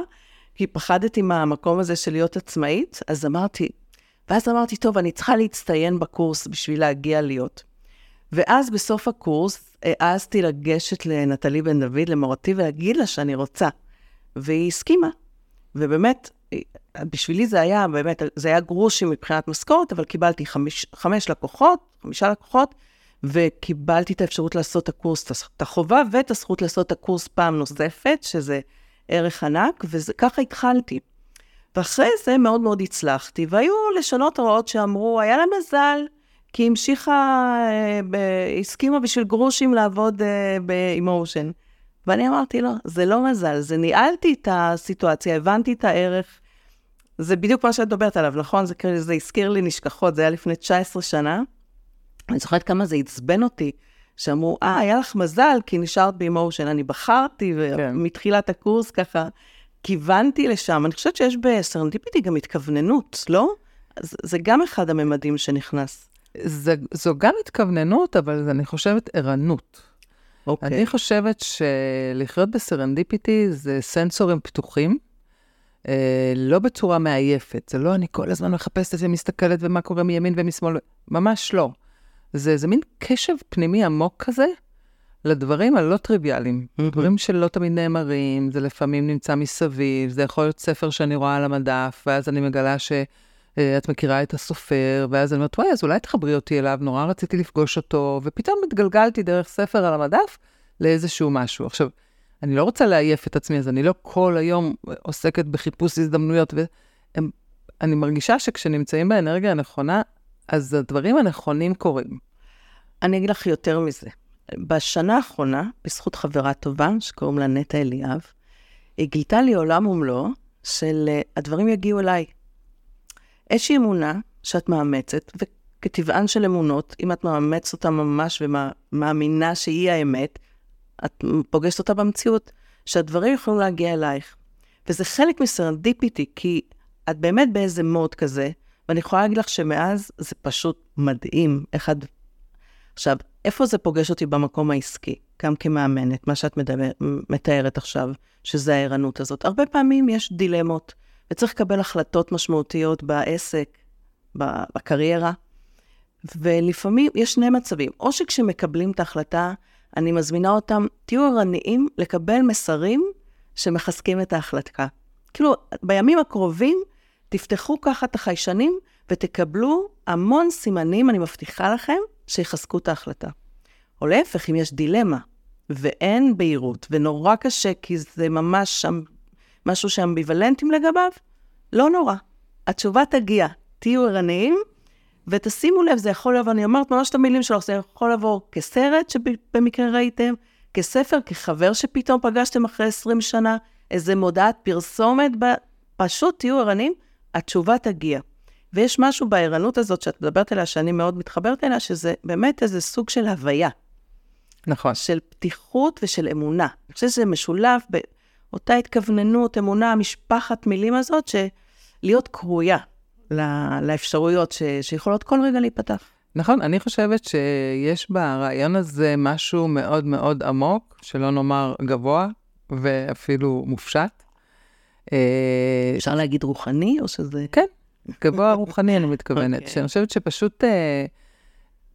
כי פחדתי מהמקום הזה של להיות עצמאית, אז אמרתי, ואז אמרתי, טוב, אני צריכה להצטיין בקורס בשביל להגיע להיות. ואז בסוף הקורס העזתי לגשת לנטלי בן דוד, למורתי, ולהגיד לה שאני רוצה. והיא הסכימה. ובאמת, בשבילי זה היה, באמת, זה היה גרושים מבחינת משכורת, אבל קיבלתי חמש, חמש לקוחות, חמישה לקוחות, וקיבלתי את האפשרות לעשות את הקורס, את החובה ואת הזכות לעשות את הקורס פעם נוספת, שזה ערך ענק, וככה התחלתי. ואחרי זה מאוד מאוד הצלחתי, והיו לשונות הוראות שאמרו, היה לה מזל, כי היא המשיכה, אה, הסכימה בשביל גרושים לעבוד אה, באימושן. ואני אמרתי לו, זה לא מזל, זה ניהלתי את הסיטואציה, הבנתי את הערך, זה בדיוק מה שאת מדברת עליו, נכון? זה, זה הזכיר לי נשכחות, זה היה לפני 19 שנה. אני זוכרת כמה זה עצבן אותי, שאמרו, אה, היה לך מזל, כי נשארת באמושן. אני בחרתי, כן. ומתחילת הקורס ככה כיוונתי לשם. אני חושבת שיש בסרנדיפיטי גם התכווננות, לא? זה, זה גם אחד הממדים שנכנס. זה, זו גם התכווננות, אבל זה, אני חושבת ערנות. אוקיי. אני חושבת שלחיות בסרנדיפיטי זה סנסורים פתוחים, אה, לא בצורה מעייפת. זה לא אני כל הזמן מחפשת ומסתכלת ומה קורה מימין ומשמאל, ממש לא. זה, זה מין קשב פנימי עמוק כזה לדברים הלא טריוויאליים. מהמם. דברים שלא תמיד נאמרים, זה לפעמים נמצא מסביב, זה יכול להיות ספר שאני רואה על המדף, ואז אני מגלה שאת מכירה את הסופר, ואז אני אומרת, וואי, אז אולי תחברי אותי אליו, נורא רציתי לפגוש אותו, ופתאום התגלגלתי דרך ספר על המדף לאיזשהו משהו. עכשיו, אני לא רוצה לעייף את עצמי, אז אני לא כל היום עוסקת בחיפוש הזדמנויות, ואני מרגישה שכשנמצאים באנרגיה הנכונה, אז הדברים הנכונים קורים. אני אגיד לך יותר מזה. בשנה האחרונה, בזכות חברה טובה, שקוראים לה נטע אליאב, היא גילתה לי עולם ומלואו של uh, הדברים יגיעו אליי. איזושהי אמונה שאת מאמצת, וכטבען של אמונות, אם את מאמצת אותה ממש ומאמינה שהיא האמת, את פוגשת אותה במציאות, שהדברים יכולים להגיע אלייך. וזה חלק מסרנדיפיטי, כי את באמת באיזה מוד כזה, ואני יכולה להגיד לך שמאז זה פשוט מדהים את... עכשיו, איפה זה פוגש אותי במקום העסקי, גם כמאמנת, מה שאת מדבר, מתארת עכשיו, שזה הערנות הזאת. הרבה פעמים יש דילמות, וצריך לקבל החלטות משמעותיות בעסק, בקריירה, ולפעמים יש שני מצבים. או שכשמקבלים את ההחלטה, אני מזמינה אותם, תהיו ערניים לקבל מסרים שמחזקים את ההחלטה. כאילו, בימים הקרובים, תפתחו ככה את החיישנים ותקבלו המון סימנים, אני מבטיחה לכם, שיחזקו את ההחלטה. או להפך, אם יש דילמה ואין בהירות, ונורא קשה כי זה ממש שם, משהו שאמביוולנטים לגביו, לא נורא. התשובה תגיע, תהיו ערניים, ותשימו לב, זה יכול לבוא, אני אומרת ממש את המילים שלך, זה יכול לבוא כסרט שבמקרה ראיתם, כספר, כחבר שפתאום פגשתם אחרי 20 שנה, איזה מודעת פרסומת, פשוט תהיו ערניים, התשובה תגיע. ויש משהו בערנות הזאת שאת מדברת עליה, שאני מאוד מתחברת אליה, שזה באמת איזה סוג של הוויה. נכון. של פתיחות ושל אמונה. אני חושבת שזה משולב באותה התכווננות, אמונה, משפחת מילים הזאת, שלהיות קרויה לאפשרויות ש... שיכולות כל רגע להיפתח. נכון, אני חושבת שיש ברעיון הזה משהו מאוד מאוד עמוק, שלא נאמר גבוה, ואפילו מופשט. אפשר להגיד רוחני, או שזה... כן, גבוה רוחני, אני מתכוונת. Okay. שאני חושבת שפשוט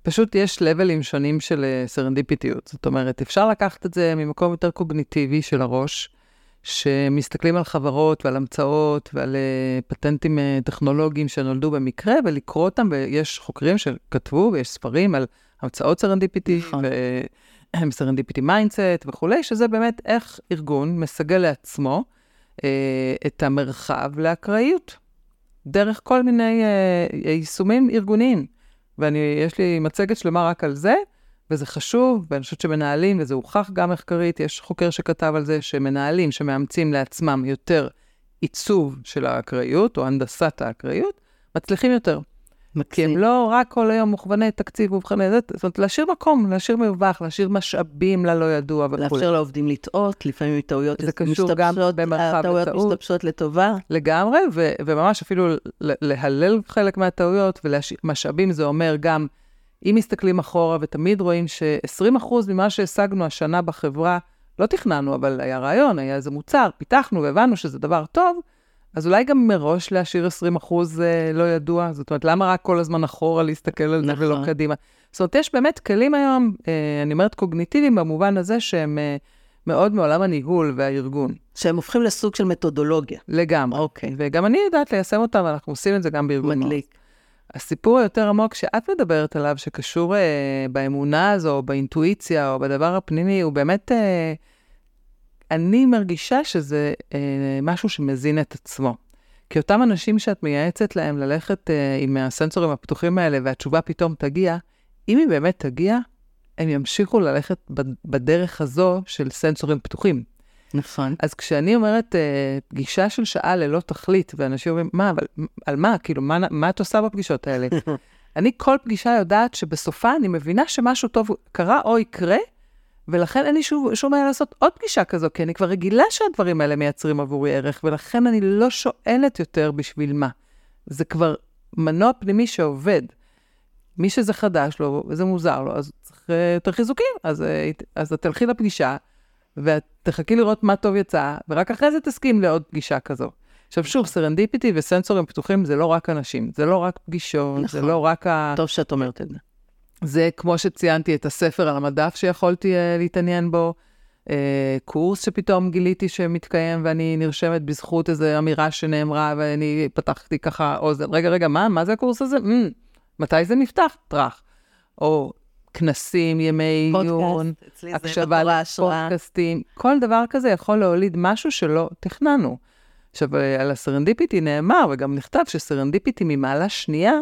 פשוט יש לבלים שונים של סרנדיפיטיות. זאת אומרת, אפשר לקחת את זה ממקום יותר קוגניטיבי של הראש, שמסתכלים על חברות ועל המצאות ועל פטנטים טכנולוגיים שנולדו במקרה, ולקרוא אותם, ויש חוקרים שכתבו, ויש ספרים על המצאות סרנדיפיטי, נכון. ו serendipity mindset וכולי, שזה באמת איך ארגון מסגל לעצמו את המרחב לאקראיות. דרך כל מיני אה, יישומים ארגוניים. ויש לי מצגת שלמה רק על זה, וזה חשוב, ואני חושבת שמנהלים, וזה הוכח גם מחקרית, יש חוקר שכתב על זה, שמנהלים שמאמצים לעצמם יותר עיצוב של האקראיות, או הנדסת האקראיות, מצליחים יותר. כי הם לא רק כל היום מוכווני תקציב ומוכווני זה, זאת אומרת, להשאיר מקום, להשאיר מרווח, להשאיר משאבים ללא ידוע וכו'. לאפשר לעובדים לטעות, לפעמים טעויות זה קשור גם במרחב הטעויות משתבשות לטובה. לגמרי, ו- וממש אפילו להלל חלק מהטעויות ולהשאיר משאבים, זה אומר גם, אם מסתכלים אחורה ותמיד רואים ש-20% ממה שהשגנו השנה בחברה, לא תכננו, אבל היה רעיון, היה איזה מוצר, פיתחנו והבנו שזה דבר טוב, אז אולי גם מראש להשאיר 20 אחוז אה, לא ידוע, זאת אומרת, למה רק כל הזמן אחורה להסתכל על זה נכון. ולא קדימה? זאת אומרת, יש באמת כלים היום, אה, אני אומרת קוגניטיביים במובן הזה שהם אה, מאוד מעולם הניהול והארגון. שהם הופכים לסוג של מתודולוגיה. לגמרי. אוקיי. וגם אני יודעת ליישם אותם, ואנחנו עושים את זה גם בארגון. מדליק. הסיפור היותר עמוק שאת מדברת עליו, שקשור אה, באמונה הזו, או באינטואיציה, או בדבר הפנימי, הוא באמת... אה, אני מרגישה שזה אה, משהו שמזין את עצמו. כי אותם אנשים שאת מייעצת להם ללכת אה, עם הסנסורים הפתוחים האלה, והתשובה פתאום תגיע, אם היא באמת תגיע, הם ימשיכו ללכת בדרך הזו של סנסורים פתוחים. נכון. אז כשאני אומרת אה, פגישה של שעה ללא תכלית, ואנשים אומרים, מה, אבל על מה? כאילו, מה, מה את עושה בפגישות האלה? אני כל פגישה יודעת שבסופה אני מבינה שמשהו טוב קרה או יקרה, ולכן אין לי שום, שום בעיה לעשות עוד פגישה כזו, כי אני כבר רגילה שהדברים האלה מייצרים עבורי ערך, ולכן אני לא שואלת יותר בשביל מה. זה כבר מנוע פנימי שעובד. מי שזה חדש לו וזה מוזר לו, אז צריך אה, יותר חיזוקים. אז, אה, אז את תלכי לפגישה, ואת תחכי לראות מה טוב יצא, ורק אחרי זה תסכים לעוד פגישה כזו. עכשיו שוב, סרנדיפיטי וסנסורים פתוחים זה לא רק אנשים, זה לא רק פגישות, נכון. זה לא רק ה... טוב שאת אומרת את זה. זה כמו שציינתי את הספר על המדף שיכולתי אה, להתעניין בו, אה, קורס שפתאום גיליתי שמתקיים ואני נרשמת בזכות איזו אמירה שנאמרה ואני פתחתי ככה אוזן, רגע, רגע, מה, מה זה הקורס הזה? אממ, מתי זה נפתח? טראח. או כנסים, ימי עיון, הקשבה לפודקאסטים, כל דבר כזה יכול להוליד משהו שלא תכננו. עכשיו, על הסרנדיפיטי נאמר, וגם נכתב, שסרנדיפיטי ממעלה שנייה,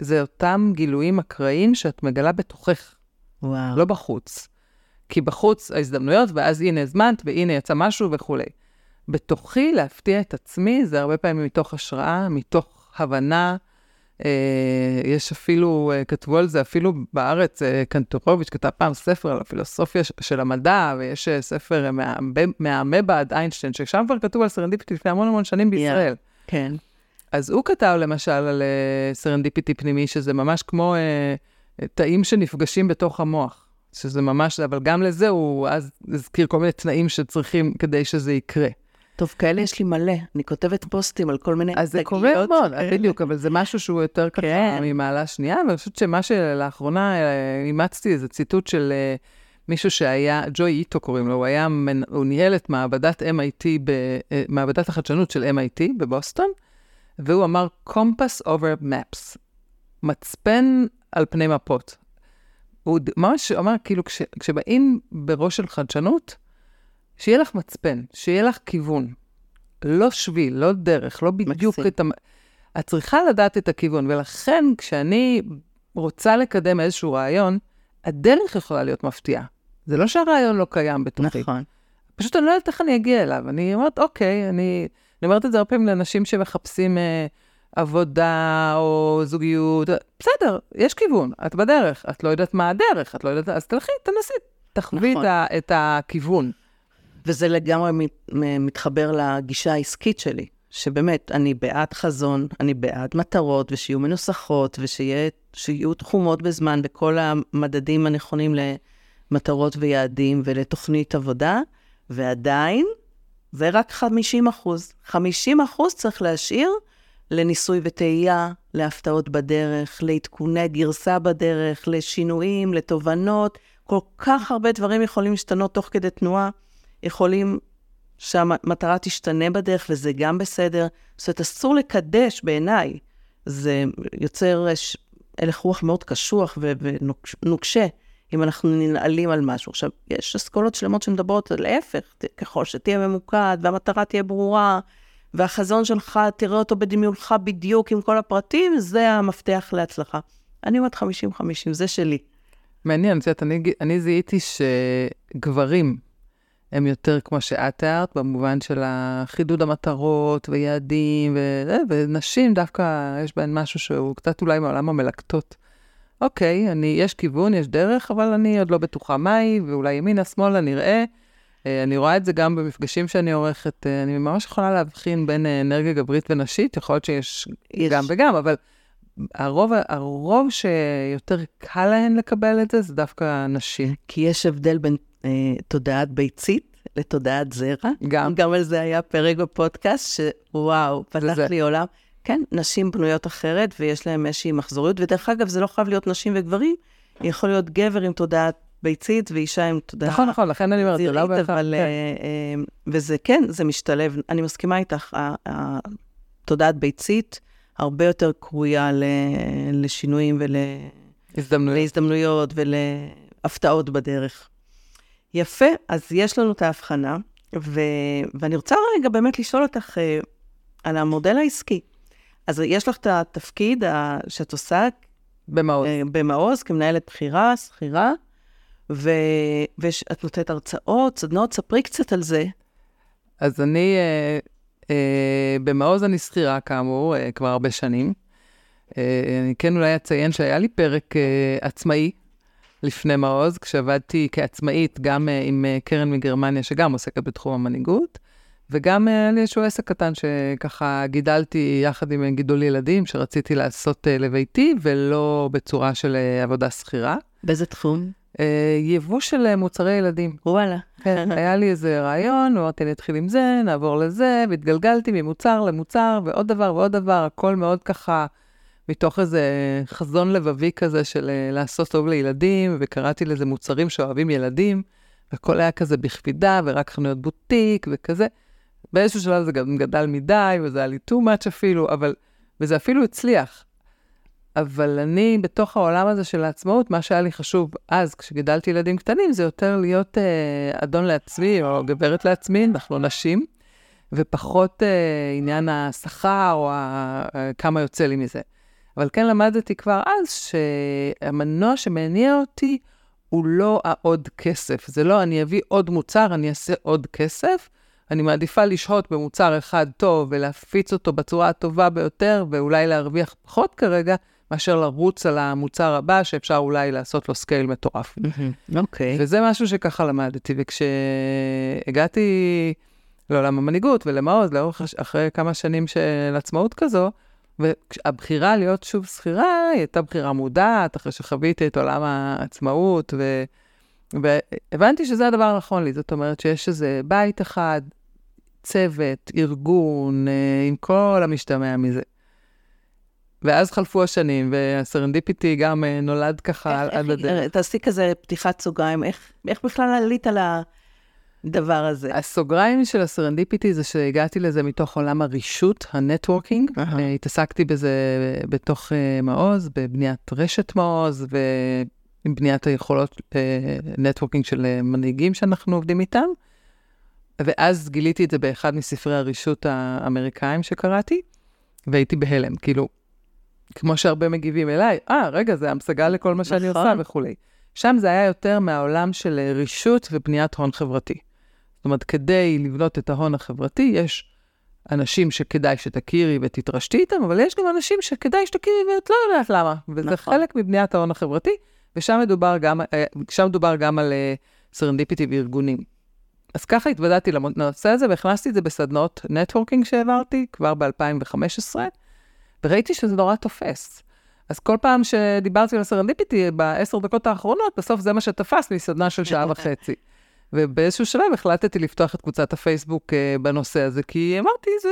זה אותם גילויים אקראיים שאת מגלה בתוכך, וואו. לא בחוץ. כי בחוץ ההזדמנויות, ואז הנה הזמנת, והנה יצא משהו וכולי. בתוכי להפתיע את עצמי, זה הרבה פעמים מתוך השראה, מתוך הבנה. אה, יש אפילו, אה, כתבו על זה אפילו בארץ, אה, קנטורוביץ' כתב פעם ספר על הפילוסופיה של המדע, ויש אה, ספר מהאמבה עד איינשטיין, ששם כבר כתוב על סרנדיפיטי לפני המון המון שנים בישראל. Yeah, כן. אז הוא כתב למשל על אה, סרנדיפיטי פנימי, שזה ממש כמו אה, תאים שנפגשים בתוך המוח. שזה ממש, אבל גם לזה הוא אז הזכיר כל מיני תנאים שצריכים כדי שזה יקרה. טוב, כאלה יש לי מלא. אני כותבת פוסטים על כל מיני אז זה קורה המון, בדיוק, אבל זה משהו שהוא יותר ככה כן. ממעלה שנייה, ואני חושבת שמה שלאחרונה אה, אימצתי, זה ציטוט של אה, מישהו שהיה, ג'וי איטו קוראים לו, הוא היה, הוא ניהל את מעבדת MIT, ב, אה, מעבדת החדשנות של MIT בבוסטון, והוא אמר Compass over Maps, מצפן על פני מפות. הוא ממש אמר, כאילו, כש, כשבאים בראש של חדשנות, שיהיה לך מצפן, שיהיה לך כיוון. לא שביל, לא דרך, לא בדיוק מקסים. את ה... את צריכה לדעת את הכיוון, ולכן כשאני רוצה לקדם איזשהו רעיון, הדרך יכולה להיות מפתיעה. זה לא שהרעיון לא קיים בתוכי. נכון. פשוט אני לא יודעת איך אני אגיע אליו. אני אומרת, אוקיי, אני, אני אומרת את זה הרבה פעמים לאנשים שמחפשים אה, עבודה או זוגיות. בסדר, יש כיוון, את בדרך, את לא יודעת מה הדרך, את לא יודעת, אז תלכי, תנסי, תחווי נכון. את, את הכיוון. וזה לגמרי מת- מתחבר לגישה העסקית שלי, שבאמת, אני בעד חזון, אני בעד מטרות, ושיהיו מנוסחות, ושיהיו תחומות בזמן בכל המדדים הנכונים למטרות ויעדים ולתוכנית עבודה, ועדיין, זה רק 50 אחוז. 50 אחוז צריך להשאיר לניסוי וטעייה, להפתעות בדרך, לעדכוני גרסה בדרך, לשינויים, לתובנות. כל כך הרבה דברים יכולים להשתנות תוך כדי תנועה. יכולים שהמטרה תשתנה בדרך, וזה גם בסדר. זאת אומרת, אסור לקדש בעיניי. זה יוצר הלך רוח מאוד קשוח ונוקשה, אם אנחנו ננעלים על משהו. עכשיו, יש אסכולות שלמות שמדברות על להפך, ת- ככל שתהיה ממוקד, והמטרה תהיה ברורה, והחזון שלך, תראה אותו בדמיונך בדיוק עם כל הפרטים, זה המפתח להצלחה. אני אומרת 50-50, זה שלי. מעניין, את יודעת, אני, אני זיהיתי שגברים הם יותר כמו שאת תיארת, במובן של חידוד המטרות ויעדים, ו... ונשים דווקא יש בהן משהו שהוא קצת אולי מעולם המלקטות. אוקיי, אני, יש כיוון, יש דרך, אבל אני עוד לא בטוחה מהי, ואולי ימינה, שמאלה, נראה. אה, אני רואה את זה גם במפגשים שאני עורכת, אה, אני ממש יכולה להבחין בין אה, אנרגיה גברית ונשית, יכול להיות שיש יש. גם וגם, אבל הרוב, הרוב שיותר קל להן לקבל את זה, זה דווקא נשים. כי יש הבדל בין אה, תודעת ביצית לתודעת זרע. גם. גם על זה היה פרק בפודקאסט, שוואו, פתח זה. לי עולם. כן, נשים בנויות אחרת, ויש להן איזושהי מחזוריות, ודרך אגב, זה לא חייב להיות נשים וגברים, יכול להיות גבר עם תודעת ביצית ואישה עם תודעה נכון, נכון, לכן אני אומרת, זה לא בהכרח... אבל... כן. אה, אה, וזה כן, זה משתלב. אני מסכימה איתך, תודעת ביצית הרבה יותר קרויה לשינויים הזדמנויות. ולהזדמנויות ולהפתעות בדרך. יפה, אז יש לנו את ההבחנה, ו... ואני רוצה רגע באמת לשאול אותך אה, על המודל העסקי. אז יש לך את התפקיד שאת עושה במעוז. אה, במעוז כמנהלת בכירה, שכירה, ו... ואת נותנת הרצאות, סדנאות, ספרי קצת על זה. אז אני, אה, אה, במעוז אני שכירה כאמור, אה, כבר הרבה שנים. אה, אני כן אולי אציין שהיה לי פרק אה, עצמאי לפני מעוז, כשעבדתי כעצמאית גם אה, עם אה, קרן מגרמניה, שגם עוסקת בתחום המנהיגות, וגם אה, היה לי איזשהו עסק קטן שככה גידלתי יחד עם אה, גידול ילדים, שרציתי לעשות אה, לביתי, ולא בצורה של אה, עבודה שכירה. באיזה תחום? אה, יבוא של אה, מוצרי ילדים. וואלה. כן, היה לי איזה רעיון, אמרתי, אני אתחיל עם זה, נעבור לזה, והתגלגלתי ממוצר למוצר, ועוד דבר ועוד דבר, הכל מאוד ככה, מתוך איזה חזון לבבי כזה של אה, לעשות טוב לילדים, וקראתי לזה מוצרים שאוהבים ילדים, והכל היה כזה בכבידה, ורק חנויות בוטיק וכזה. באיזשהו שלב זה גם גדל מדי, וזה היה לי too much אפילו, אבל, וזה אפילו הצליח. אבל אני, בתוך העולם הזה של העצמאות, מה שהיה לי חשוב אז, כשגידלתי ילדים קטנים, זה יותר להיות אה, אדון לעצמי, או גברת לעצמי, אנחנו נשים, ופחות אה, עניין השכר, או ה, אה, כמה יוצא לי מזה. אבל כן למדתי כבר אז שהמנוע שמניע אותי הוא לא העוד כסף. זה לא אני אביא עוד מוצר, אני אעשה עוד כסף. אני מעדיפה לשהות במוצר אחד טוב ולהפיץ אותו בצורה הטובה ביותר, ואולי להרוויח פחות כרגע, מאשר לרוץ על המוצר הבא, שאפשר אולי לעשות לו scale מטורף. אוקיי. וזה משהו שככה למדתי, וכשהגעתי לעולם המנהיגות ולמעוז, לאורך, הש- אחרי כמה שנים של עצמאות כזו, והבחירה להיות שוב שכירה, היא הייתה בחירה מודעת, אחרי שחוויתי את עולם העצמאות, ו... והבנתי שזה הדבר הנכון לי, זאת אומרת שיש איזה בית אחד, צוות, ארגון, אה, עם כל המשתמע מזה. ואז חלפו השנים, והסרנדיפיטי גם אה, נולד ככה איך- איך- הדרך. תעשי כזה פתיחת סוגריים, איך- איך בכלל עלית על הדבר הזה? הסוגריים של הסרנדיפיטי זה שהגעתי לזה מתוך עולם הרישות, הנטוורקינג. אה, התעסקתי בזה בתוך אה, מעוז, בבניית רשת מעוז ועם בניית היכולות נטוורקינג של אה, מנהיגים שאנחנו עובדים איתם. ואז גיליתי את זה באחד מספרי הרישות האמריקאים שקראתי, והייתי בהלם, כאילו, כמו שהרבה מגיבים אליי, אה, רגע, זה המשגה לכל מה שאני נכון. עושה וכולי. שם זה היה יותר מהעולם של אה, רישות ובניית הון חברתי. זאת אומרת, כדי לבנות את ההון החברתי, יש אנשים שכדאי שתכירי ותתרשתי איתם, אבל יש גם אנשים שכדאי שתכירי ואת לא יודעת למה. וזה נכון. נכון. חלק מבניית ההון החברתי, ושם מדובר גם, אה, שם מדובר גם על סרנדיפיטי וארגונים. אז ככה התוודעתי לנושא הזה, והכנסתי את זה בסדנות נטוורקינג שהעברתי כבר ב-2015, וראיתי שזה נורא תופס. אז כל פעם שדיברתי על הסרנדיפיטי, בעשר דקות האחרונות, בסוף זה מה שתפס לי, סדנה של שעה וחצי. ובאיזשהו שלב החלטתי לפתוח את קבוצת הפייסבוק אה, בנושא הזה, כי אמרתי, זה...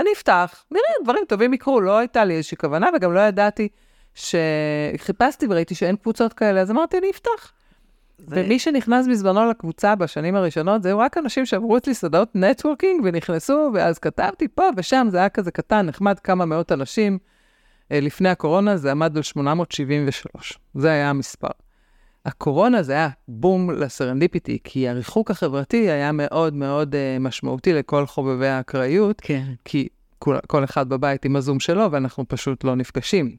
אני אפתח, נראה, דברים טובים יקרו, לא הייתה לי איזושהי כוונה, וגם לא ידעתי שחיפשתי וראיתי שאין קבוצות כאלה, אז אמרתי, אני אפתח. זה- ומי שנכנס בזמנו לקבוצה בשנים הראשונות, זהו רק אנשים שעברו אצלי סדנות נטוורקינג ונכנסו, ואז כתבתי פה ושם, זה היה כזה קטן, נחמד, כמה מאות אנשים. אה, לפני הקורונה זה עמד על 873, זה היה המספר. הקורונה זה היה בום לסרנדיפיטי, כי הריחוק החברתי היה מאוד מאוד uh, משמעותי לכל חובבי האקראיות, כן. כי כל, כל אחד בבית עם הזום שלו, ואנחנו פשוט לא נפגשים.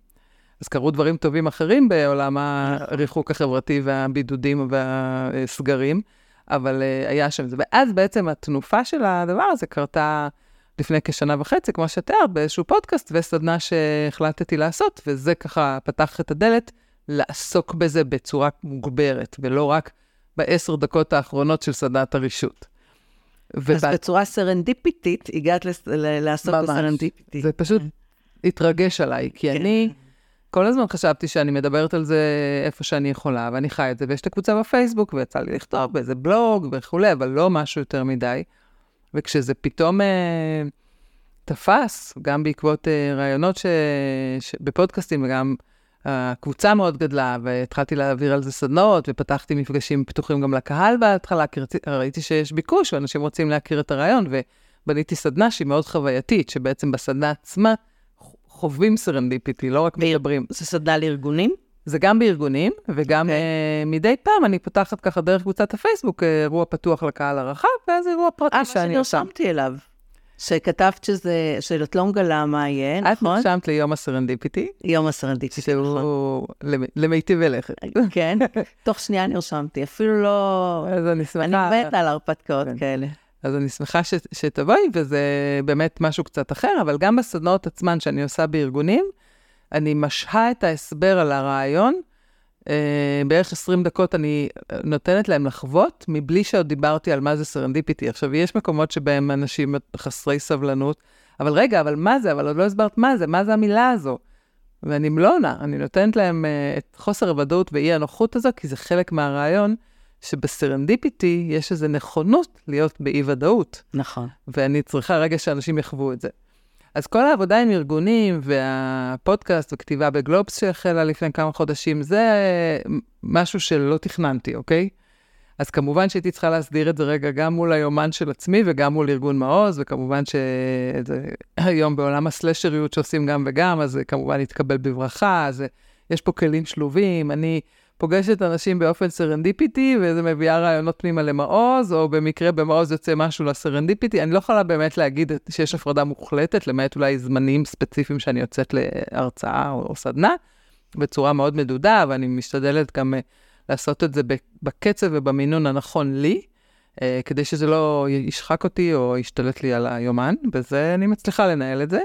אז קרו דברים טובים אחרים בעולם הריחוק החברתי והבידודים והסגרים, אבל uh, היה שם זה. ואז בעצם התנופה של הדבר הזה קרתה לפני כשנה וחצי, כמו שתיארת, באיזשהו פודקאסט וסדנה שהחלטתי לעשות, וזה ככה פתח את הדלת לעסוק בזה בצורה מוגברת, ולא רק בעשר דקות האחרונות של סדנת הרישות. אז ובא- בצורה סרנדיפיטית הגעת לס- לעסוק ממש. בסרנדיפיטי. זה פשוט התרגש עליי, כי כן. אני כל הזמן חשבתי שאני מדברת על זה איפה שאני יכולה, ואני חי את זה, ויש את הקבוצה בפייסבוק, ויצא לי לכתוב באיזה בלוג וכולי, אבל לא משהו יותר מדי. וכשזה פתאום אה, תפס, גם בעקבות אה, ראיונות ש... ש... בפודקאסטים, וגם הקבוצה מאוד גדלה, והתחלתי להעביר על זה סדנות, ופתחתי מפגשים פתוחים גם לקהל בהתחלה, כי רצי... ראיתי שיש ביקוש, ואנשים רוצים להכיר את הרעיון, ובניתי סדנה שהיא מאוד חווייתית, שבעצם בסדנה עצמה חווים סרנדיפיטי, לא רק מדברים. זה סדנה לארגונים? זה גם בארגונים, וגם אוקיי. אוקיי. אה, מדי פעם אני פותחת ככה דרך קבוצת הפייסבוק, אה, אירוע פתוח לקהל הרחב, ואז אירוע פרטי אה, מה שאני עושה. שנרשמתי אליו. שכתבת שזה, שאת לא מגלה מה יהיה, את נכון? נרשמת ליום הסרנדיפיטי, יום הסרנדיפיטי, נכון. שהוא למ- למיטיבי לכת. כן, תוך שנייה נרשמתי, אפילו לא... אז אני אני. מתה על הרפתקאות כן. כאלה. אז אני שמחה ש, שתבואי, וזה באמת משהו קצת אחר, אבל גם בסדנאות עצמן שאני עושה בארגונים, אני משהה את ההסבר על הרעיון, אה, בערך 20 דקות אני נותנת להם לחוות, מבלי שעוד דיברתי על מה זה סרנדיפיטי. עכשיו, יש מקומות שבהם אנשים חסרי סבלנות, אבל רגע, אבל מה זה? אבל עוד לא הסברת מה זה, מה זה המילה הזו? ואני עונה, אני נותנת להם אה, את חוסר הוודאות ואי הנוחות הזו, כי זה חלק מהרעיון שבסרנדיפיטי יש איזו נכונות להיות באי-ודאות. נכון. ואני צריכה רגע שאנשים יחוו את זה. אז כל העבודה עם ארגונים והפודקאסט וכתיבה בגלובס שהחלה לפני כמה חודשים, זה משהו שלא תכננתי, אוקיי? אז כמובן שהייתי צריכה להסדיר את זה רגע גם מול היומן של עצמי וגם מול ארגון מעוז, וכמובן שהיום בעולם הסלשריות שעושים גם וגם, אז זה כמובן יתקבל בברכה, אז יש פה כלים שלובים. אני פוגשת אנשים באופן סרנדיפיטי, וזה מביאה רעיונות פנימה למעוז, או במקרה במעוז יוצא משהו לסרנדיפיטי. אני לא יכולה באמת להגיד שיש הפרדה מוחלטת, למעט אולי זמנים ספציפיים שאני יוצאת להרצאה או, או סדנה, בצורה מאוד מדודה, ואני משתדלת גם uh, לעשות את זה בקצב ובמינון הנכון לי, uh, כדי שזה לא ישחק אותי או ישתלט לי על היומן, וזה, אני מצליחה לנהל את זה.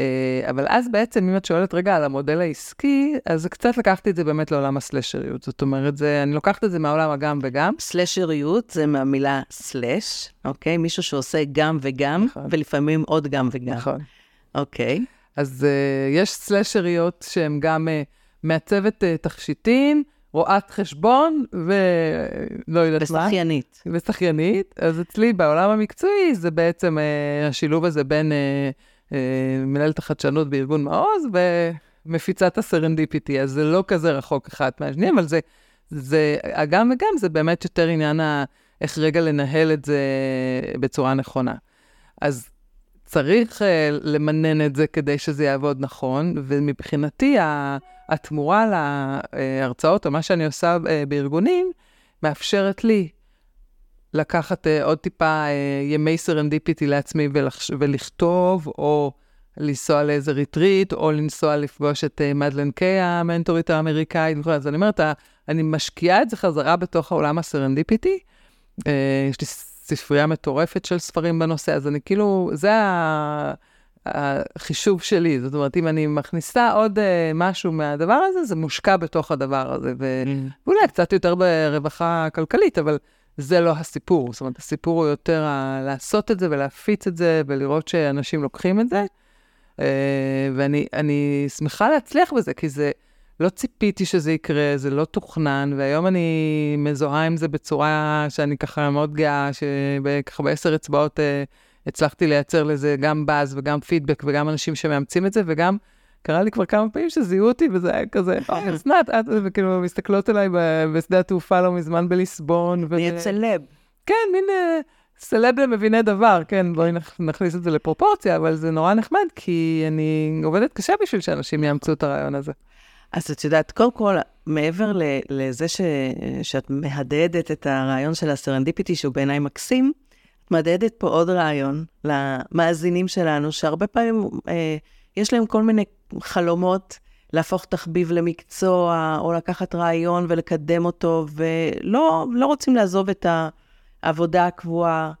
אה, אבל אז בעצם, אם את שואלת רגע על המודל העסקי, אז קצת לקחתי את זה באמת לעולם הסלשריות. זאת אומרת, זה, אני לוקחת את זה מהעולם הגם וגם. סלשריות זה מהמילה סלש, אוקיי? מישהו שעושה גם וגם, נכון. ולפעמים עוד גם וגם. נכון. אוקיי. אז uh, יש סלשריות שהן גם uh, מעצבת uh, תכשיטים, רואת חשבון ולא יודעת מה. ושחיינית. ושחיינית. אז אצלי בעולם המקצועי זה בעצם uh, השילוב הזה בין... Uh, מנהלת החדשנות בארגון מעוז, ומפיצת הסרנדיפיטי, אז זה לא כזה רחוק אחד מהשני, אבל זה, זה, הגם וגם זה באמת יותר עניין. איך רגע לנהל את זה בצורה נכונה. אז צריך אה, למנן את זה כדי שזה יעבוד נכון, ומבחינתי התמורה להרצאות, או מה שאני עושה בארגונים, מאפשרת לי לקחת אה, עוד טיפה אה, ימי סרנדיפיטי לעצמי ולחש... ולכתוב, או לנסוע לאיזה ריטריט, או לנסוע לפגוש את אה, מדלן קיי, המנטורית האמריקאית אז אני אומרת, אני משקיעה את זה חזרה בתוך העולם הסרנדיפיטי. Uh, יש לי ספרייה מטורפת של ספרים בנושא, אז אני כאילו, זה ה... החישוב שלי. זאת אומרת, אם אני מכניסה עוד uh, משהו מהדבר הזה, זה מושקע בתוך הדבר הזה, ו... mm. ואולי קצת יותר ברווחה כלכלית, אבל זה לא הסיפור. זאת אומרת, הסיפור הוא יותר ה- לעשות את זה ולהפיץ את זה ולראות שאנשים לוקחים את זה. Uh, ואני שמחה להצליח בזה, כי זה, לא ציפיתי שזה יקרה, זה לא תוכנן, והיום אני מזוהה עם זה בצורה שאני ככה מאוד גאה, שככה בעשר אצבעות uh, הצלחתי לייצר לזה גם באז וגם פידבק וגם אנשים שמאמצים את זה, וגם קרה לי כבר כמה פעמים שזיהו אותי, וזה היה כזה, אסנת, את, וכאילו, מסתכלות עליי בשדה התעופה לא מזמן בליסבון. נהיה סלב. כן, מין uh, סלב למביני דבר, כן, בואי נכניס את זה לפרופורציה, אבל זה נורא נחמד, כי אני עובדת קשה בשביל שאנשים יאמצו את הרעיון הזה. אז את יודעת, קודם כל, מעבר לזה ש, שאת מהדהדת את הרעיון של הסרנדיפיטי, שהוא בעיניי מקסים, את מהדהדת פה עוד רעיון למאזינים שלנו, שהרבה פעמים אה, יש להם כל מיני חלומות להפוך תחביב למקצוע, או לקחת רעיון ולקדם אותו, ולא לא רוצים לעזוב את העבודה הקבועה,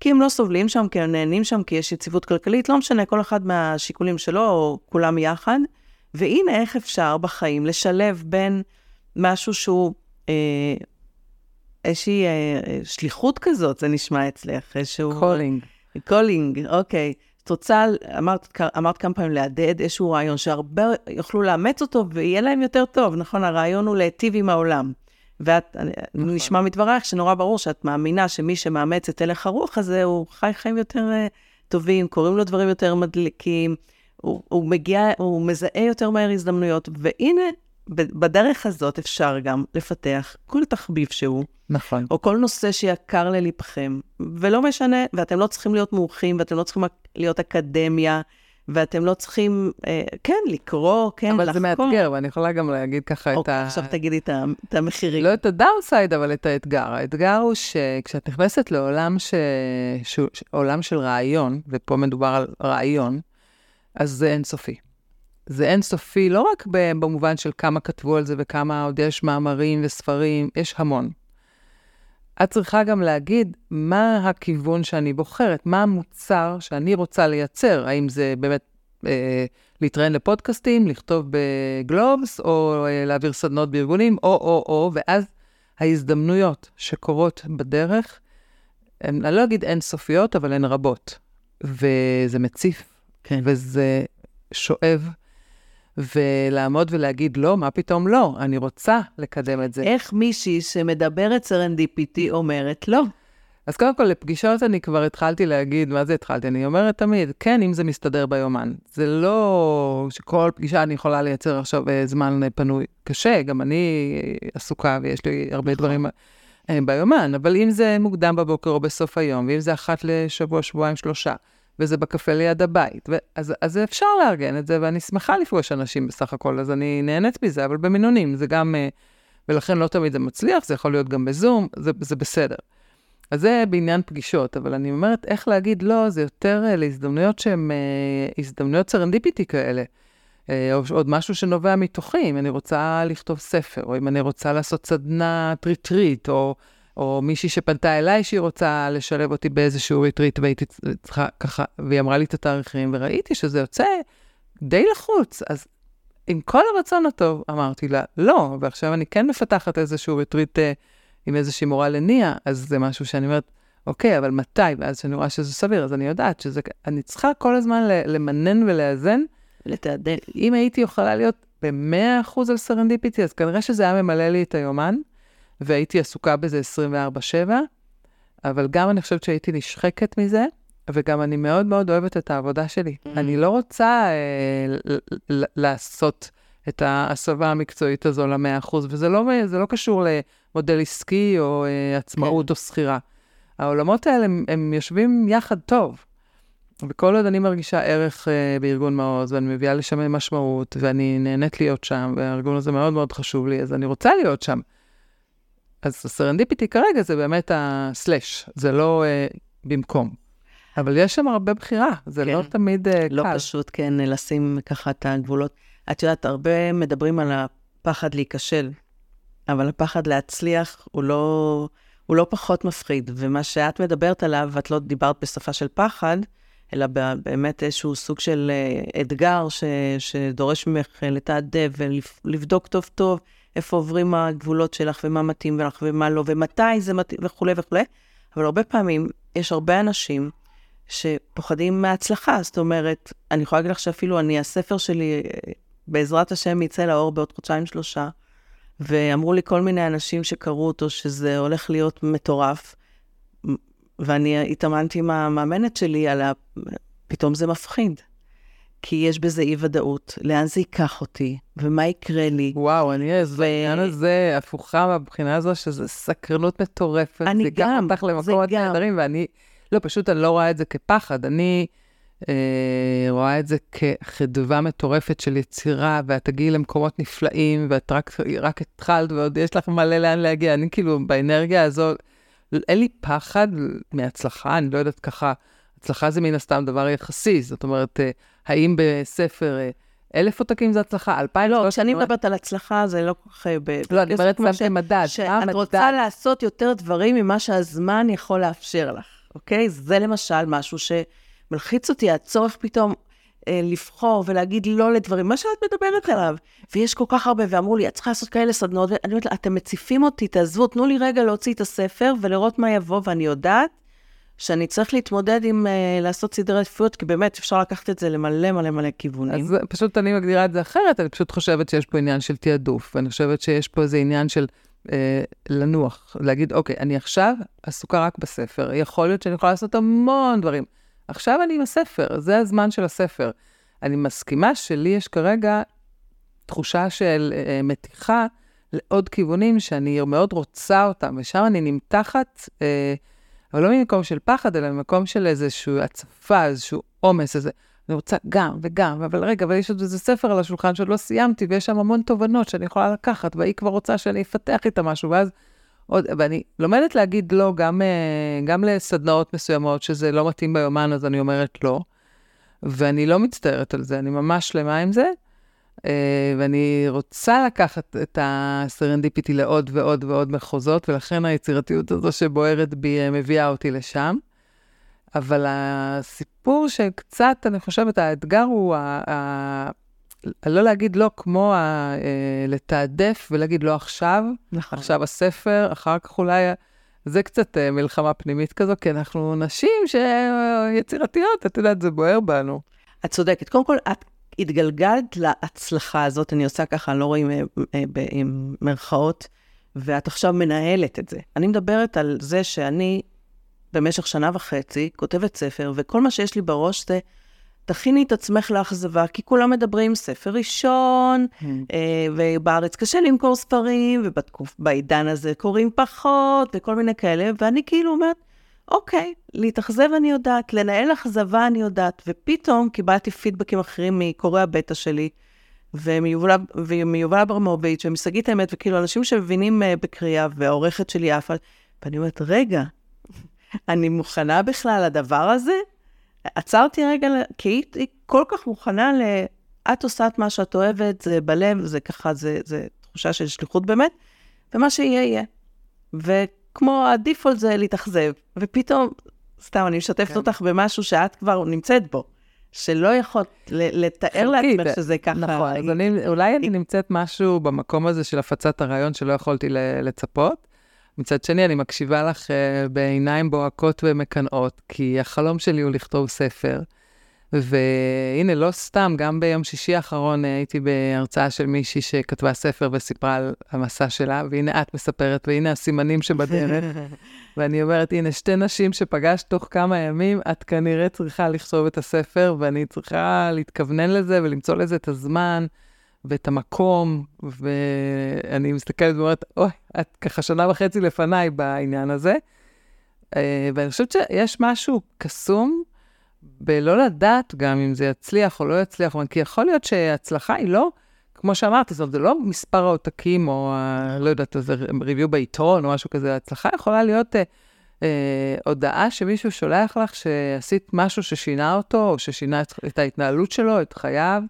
כי הם לא סובלים שם, כי הם נהנים שם, כי יש יציבות כלכלית, לא משנה, כל אחד מהשיקולים שלו, או כולם יחד. והנה איך אפשר בחיים לשלב בין משהו שהוא אה, איזושהי אה, שליחות כזאת, זה נשמע אצלך, איזשהו... calling. calling, אוקיי. את רוצה, אמרת, אמרת כמה פעמים להדהד איזשהו רעיון שהרבה יוכלו לאמץ אותו ויהיה להם יותר טוב, נכון? הרעיון הוא להיטיב עם העולם. ואת, נכון. נשמע מדברייך שנורא ברור שאת מאמינה שמי שמאמץ את הלך הרוח הזה, הוא חי חיים יותר אה, טובים, קוראים לו דברים יותר מדליקים, הוא, הוא מגיע, הוא מזהה יותר מהר הזדמנויות, והנה, בדרך הזאת אפשר גם לפתח כל תחביב שהוא. נכון. או כל נושא שיקר ללבכם, ולא משנה, ואתם לא צריכים להיות מומחים, ואתם לא צריכים להיות אקדמיה, ואתם לא צריכים, אה, כן, לקרוא, כן, אבל לחקור. אבל זה מאתגר, ואני יכולה גם להגיד ככה אוקיי, את ה... עכשיו תגידי את, את המחירים. לא את הדאונסייד, אבל את האתגר. האתגר הוא שכשאת נכנסת לעולם ש... ש... עולם של רעיון, ופה מדובר על רעיון, אז זה אינסופי. זה אינסופי לא רק במובן של כמה כתבו על זה וכמה עוד יש מאמרים וספרים, יש המון. את צריכה גם להגיד מה הכיוון שאני בוחרת, מה המוצר שאני רוצה לייצר, האם זה באמת אה, להתראיין לפודקאסטים, לכתוב בגלובס, או אה, להעביר סדנות בארגונים, או, או, או, ואז ההזדמנויות שקורות בדרך, הן, אני לא אגיד אינסופיות, אבל הן רבות. וזה מציף, כן. וזה שואב, ולעמוד ולהגיד, לא, מה פתאום לא? אני רוצה לקדם את זה. איך מישהי שמדברת סרנדיפיטי אומרת לא? אז קודם כל, לפגישות אני כבר התחלתי להגיד, מה זה התחלתי? אני אומרת תמיד, כן, אם זה מסתדר ביומן. זה לא שכל פגישה אני יכולה לייצר עכשיו אה, זמן אה, פנוי. קשה, גם אני אה, עסוקה ויש לי הרבה נכון. דברים ביומן, אבל אם זה מוקדם בבוקר או בסוף היום, ואם זה אחת לשבוע, שבועיים, שלושה, וזה בקפה ליד הבית, ו- אז, אפשר לארגן את זה, ואני שמחה לפגוש אנשים בסך הכל, אז אני נהנית מזה, אבל במינונים, זה גם, אה, ולכן לא תמיד זה מצליח, זה יכול להיות גם בזום, זה, זה בסדר. אז זה בעניין פגישות, אבל אני אומרת, איך להגיד לא, זה יותר אה, להזדמנויות שהן אה, הזדמנויות סרנדיפיטי כאלה. או עוד משהו שנובע מתוכי, אם אני רוצה לכתוב ספר, או אם אני רוצה לעשות סדנת ריטריט, או, או מישהי שפנתה אליי שהיא רוצה לשלב אותי באיזשהו ריטריט, והייתי צריכה ככה, והיא אמרה לי את התאריכים, וראיתי שזה יוצא די לחוץ. אז עם כל הרצון הטוב, אמרתי לה, לא, ועכשיו אני כן מפתחת איזשהו ריטריט אה, עם איזושהי מורה לניה, אז זה משהו שאני אומרת, אוקיי, אבל מתי? ואז כשאני רואה שזה סביר, אז אני יודעת שזה, אני צריכה כל הזמן למנן ולאזן. לתעדף. אם הייתי יכולה להיות ב-100% על סרנדיפיטי, אז כנראה שזה היה ממלא לי את היומן, והייתי עסוקה בזה 24/7, אבל גם אני חושבת שהייתי נשחקת מזה, וגם אני מאוד מאוד אוהבת את העבודה שלי. Mm. אני לא רוצה אה, לעשות את ההסבה המקצועית הזו ל-100%, וזה לא, לא קשור למודל עסקי או אה, עצמאות כן. או שכירה. העולמות האלה, הם, הם יושבים יחד טוב. וכל עוד אני מרגישה ערך uh, בארגון מעוז, ואני מביאה לשם משמעות, ואני נהנית להיות שם, והארגון הזה מאוד מאוד חשוב לי, אז אני רוצה להיות שם. אז הסרנדיפיטי כרגע זה באמת הסלאש, זה לא uh, במקום. אבל יש שם הרבה בחירה, זה כן. לא תמיד uh, לא קל. פשוט, כן, לשים ככה את הגבולות. את יודעת, הרבה מדברים על הפחד להיכשל, אבל הפחד להצליח הוא לא, הוא לא פחות מפחיד. ומה שאת מדברת עליו, את לא דיברת בשפה של פחד, אלא באמת איזשהו סוג של אה, אתגר ש, שדורש ממך לתעדף ולבדוק טוב טוב איפה עוברים הגבולות שלך ומה מתאים לך ומה לא, ומתי זה מתאים וכולי וכולי. אבל הרבה פעמים יש הרבה אנשים שפוחדים מהצלחה. זאת אומרת, אני יכולה להגיד לך שאפילו אני, הספר שלי, בעזרת השם, יצא לאור בעוד חודשיים-שלושה, ואמרו לי כל מיני אנשים שקראו אותו שזה הולך להיות מטורף, ואני התאמנתי עם המאמנת שלי על ה... פתאום זה מפחיד. כי יש בזה אי-ודאות, לאן זה ייקח אותי, ומה יקרה לי. וואו, אני אז בעניין הזה הפוכה מהבחינה הזו, שזה סקרנות מטורפת. אני זה גם, ייקח אותך זה למקומות גם. נהדרים, ואני, לא, פשוט אני לא רואה את זה כפחד. אני אה, רואה את זה כחדווה מטורפת של יצירה, ואת תגיעי למקומות נפלאים, ואת רק, רק התחלת, ועוד יש לך מלא לאן להגיע. אני כאילו, באנרגיה הזו, אין לי פחד מהצלחה, אני לא יודעת ככה, הצלחה זה מן הסתם דבר יחסי, זאת אומרת, אה, האם בספר אה, אלף עותקים זה הצלחה, אלפיים? לא, כשאני מדברת על הצלחה, זה לא כל כך... אה, לא, אני יש אומרת כמו שמתי מדד. מה שאת? רוצה לעשות יותר דברים ממה שהזמן יכול לאפשר לך, אוקיי? זה למשל משהו שמלחיץ אותי, הצורך פתאום אה, לבחור ולהגיד לא לדברים, מה שאת מדברת עליו. ויש כל כך הרבה, ואמרו לי, את צריכה לעשות כאלה סדנאות, ואני אומרת לה, אתם מציפים אותי, תעזבו, תנו לי רגע להוציא את הספר ולראות מה יבוא, ואני יודעת שאני צריך להתמודד עם אה, לעשות סדרי עדיפויות, כי באמת אפשר לקחת את זה למלא מלא מלא כיוונים. אז פשוט אני מגדירה את זה אחרת, אני פשוט חושבת שיש פה עניין של תעדוף, ואני חושבת שיש פה איזה עניין של אה, לנוח, להגיד, אוקיי, אני עכשיו עסוקה רק בספר, יכול להיות שאני יכולה לעשות המון דברים. עכשיו אני עם הספר, זה הזמן של הספר. אני מסכימה שלי יש כרגע תחושה של אה, מתיחה לעוד כיוונים שאני מאוד רוצה אותם, ושם אני נמתחת, אה, אבל לא ממקום של פחד, אלא ממקום של איזושהי הצפה, איזשהו עומס, איזה... אני רוצה גם וגם, אבל רגע, אבל יש עוד איזה ספר על השולחן שעוד לא סיימתי, ויש שם המון תובנות שאני יכולה לקחת, והיא כבר רוצה שאני אפתח איתה משהו, ואז עוד, ואני לומדת להגיד לא גם, אה, גם לסדנאות מסוימות, שזה לא מתאים ביומן, אז אני אומרת לא, ואני לא מצטערת על זה, אני ממש שלמה עם זה, ואני רוצה לקחת את הסרנדיפיטי לעוד ועוד ועוד מחוזות, ולכן היצירתיות הזו שבוערת בי אה, מביאה אותי לשם. אבל הסיפור שקצת, אני חושבת, האתגר הוא ה... ה... לא להגיד לא כמו ה... אה, לתעדף ולהגיד לא עכשיו, נכון. עכשיו הספר, אחר כך אולי... זה קצת מלחמה פנימית כזו, כי אנחנו נשים שיצירתיות, את יודעת, זה בוער בנו. את צודקת. קודם כל, את התגלגלת להצלחה הזאת, אני עושה ככה, לא רואים אה, אה, עם מירכאות, ואת עכשיו מנהלת את זה. אני מדברת על זה שאני במשך שנה וחצי כותבת ספר, וכל מה שיש לי בראש זה, תכיני את עצמך לאכזבה, כי כולם מדברים ספר ראשון, mm. אה, ובארץ קשה למכור ספרים, ובעידן הזה קוראים פחות, וכל מיני כאלה, ואני כאילו אומרת, אוקיי, להתאכזב אני יודעת, לנהל אכזבה אני יודעת, ופתאום קיבלתי פידבקים אחרים מקוראי הבטא שלי, ומיובל אברמוביץ' ומשגית האמת, וכאילו אנשים שמבינים uh, בקריאה, והעורכת שלי עפה, ואני אומרת, רגע, אני מוכנה בכלל לדבר הזה? עצרתי רגע, כי היא, כל כך מוכנה ל... את עושה את מה שאת אוהבת, זה בלב, זה ככה, זה, זה תחושה של שליחות באמת, ומה שיהיה, יהיה. כמו הדיפולט זה להתאכזב, ופתאום, סתם, אני משתפת כן. אותך במשהו שאת כבר נמצאת בו. שלא יכולת לתאר לעצמך שזה ככה. נכון, אז אני, אולי אני נמצאת משהו במקום הזה של הפצת הרעיון שלא יכולתי לצפות. מצד שני, אני מקשיבה לך uh, בעיניים בוהקות ומקנאות, כי החלום שלי הוא לכתוב ספר. והנה, לא סתם, גם ביום שישי האחרון אה, הייתי בהרצאה של מישהי שכתבה ספר וסיפרה על המסע שלה, והנה את מספרת, והנה הסימנים שבדרך. ואני אומרת, הנה, שתי נשים שפגשת תוך כמה ימים, את כנראה צריכה לכתוב את הספר, ואני צריכה להתכוונן לזה ולמצוא לזה את הזמן ואת המקום, ואני מסתכלת ואומרת, אוי, את ככה שנה וחצי לפניי בעניין הזה. אה, ואני חושבת שיש משהו קסום בלא לדעת גם אם זה יצליח או לא יצליח, כי יכול להיות שהצלחה היא לא, כמו שאמרתי, זאת אומרת, זה לא מספר העותקים או, לא יודעת, איזה ריוויו בעיתון או משהו כזה, הצלחה יכולה להיות אה, אה, הודעה שמישהו שולח לך שעשית משהו ששינה אותו, או ששינה את, את ההתנהלות שלו, את חייו.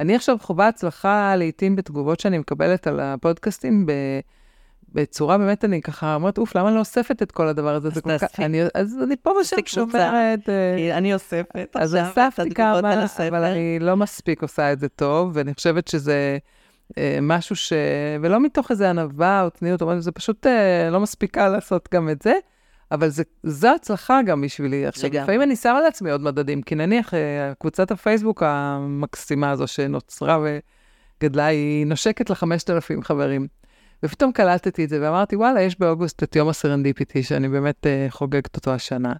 אני עכשיו חווה הצלחה לעיתים בתגובות שאני מקבלת על הפודקאסטים, ב... בצורה באמת, אני ככה אומרת, אוף, למה אני לא אוספת את כל הדבר הזה? אז תאספי. אז אני פה ושם שומרת. אה, אני אוספת אז אספתי כמה, אבל אני לא מספיק עושה את זה טוב, ואני חושבת שזה אה, משהו ש... ולא מתוך איזה ענווה או צניעות, זה פשוט אה, לא מספיקה לעשות גם את זה. אבל זה, זו הצלחה גם בשבילי. עכשיו, לפעמים אני שמה לעצמי עוד מדדים, כי נניח קבוצת הפייסבוק המקסימה הזו שנוצרה וגדלה, היא נושקת ל-5,000 חברים. ופתאום קלטתי את זה ואמרתי, וואלה, יש באוגוסט את יום הסרנדיפיטי, שאני באמת אה, חוגגת אותו השנה.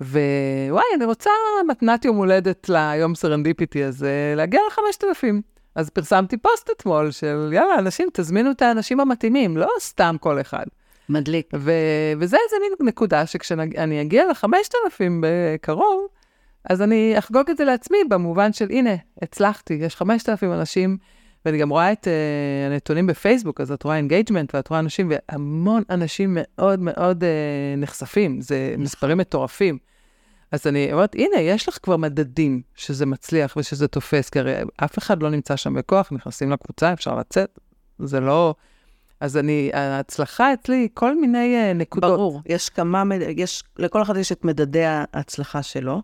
ווואי, אני רוצה מתנת יום הולדת ליום סרנדיפיטי הזה, להגיע ל-5,000. אז פרסמתי פוסט אתמול של, יאללה, אנשים, תזמינו את האנשים המתאימים, לא סתם כל אחד. מדליק. ו- וזה איזה מין נקודה שכשאני אגיע ל-5,000 בקרוב, אז אני אחגוג את זה לעצמי במובן של, הנה, הצלחתי, יש 5,000 אנשים ואני גם רואה את אה, הנתונים בפייסבוק, אז את רואה engagement ואת רואה אנשים, והמון אנשים מאוד מאוד אה, נחשפים, זה נכון. מספרים מטורפים. אז אני אומרת, הנה, יש לך כבר מדדים שזה מצליח ושזה תופס, כי הרי אף אחד לא נמצא שם בכוח, נכנסים לקבוצה, אפשר לצאת, זה לא... אז אני, ההצלחה אצלי, כל מיני אה, נקודות. ברור, יש כמה, יש, לכל אחד יש את מדדי ההצלחה שלו,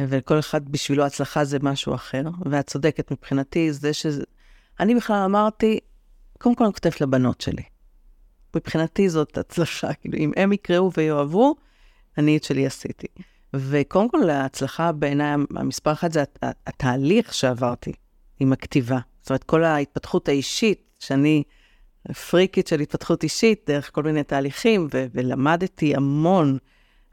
ולכל אחד בשבילו הצלחה זה משהו אחר, ואת צודקת מבחינתי, זה שזה... אני בכלל אמרתי, קודם כל אני כותבת לבנות שלי. מבחינתי זאת הצלחה, כאילו, אם הם יקראו ויאהבו, אני את שלי עשיתי. וקודם כל, ההצלחה בעיניי, המספר אחד זה התהליך שעברתי עם הכתיבה. זאת אומרת, כל ההתפתחות האישית, שאני פריקית של התפתחות אישית, דרך כל מיני תהליכים, ו- ולמדתי המון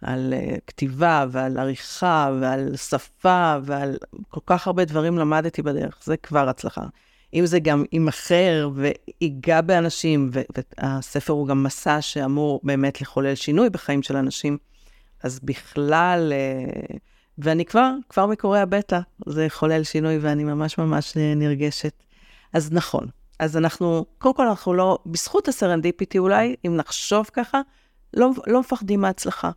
על uh, כתיבה ועל עריכה ועל שפה ועל כל כך הרבה דברים למדתי בדרך. זה כבר הצלחה. אם זה גם יימכר ויגע באנשים, והספר הוא גם מסע שאמור באמת לחולל שינוי בחיים של אנשים, אז בכלל, אה, ואני כבר, כבר מקוראי הבטא, זה חולל שינוי ואני ממש ממש נרגשת. אז נכון, אז אנחנו, קודם כל אנחנו לא, בזכות הסרנדיפיטי אולי, אם נחשוב ככה, לא, לא מפחדים מהצלחה.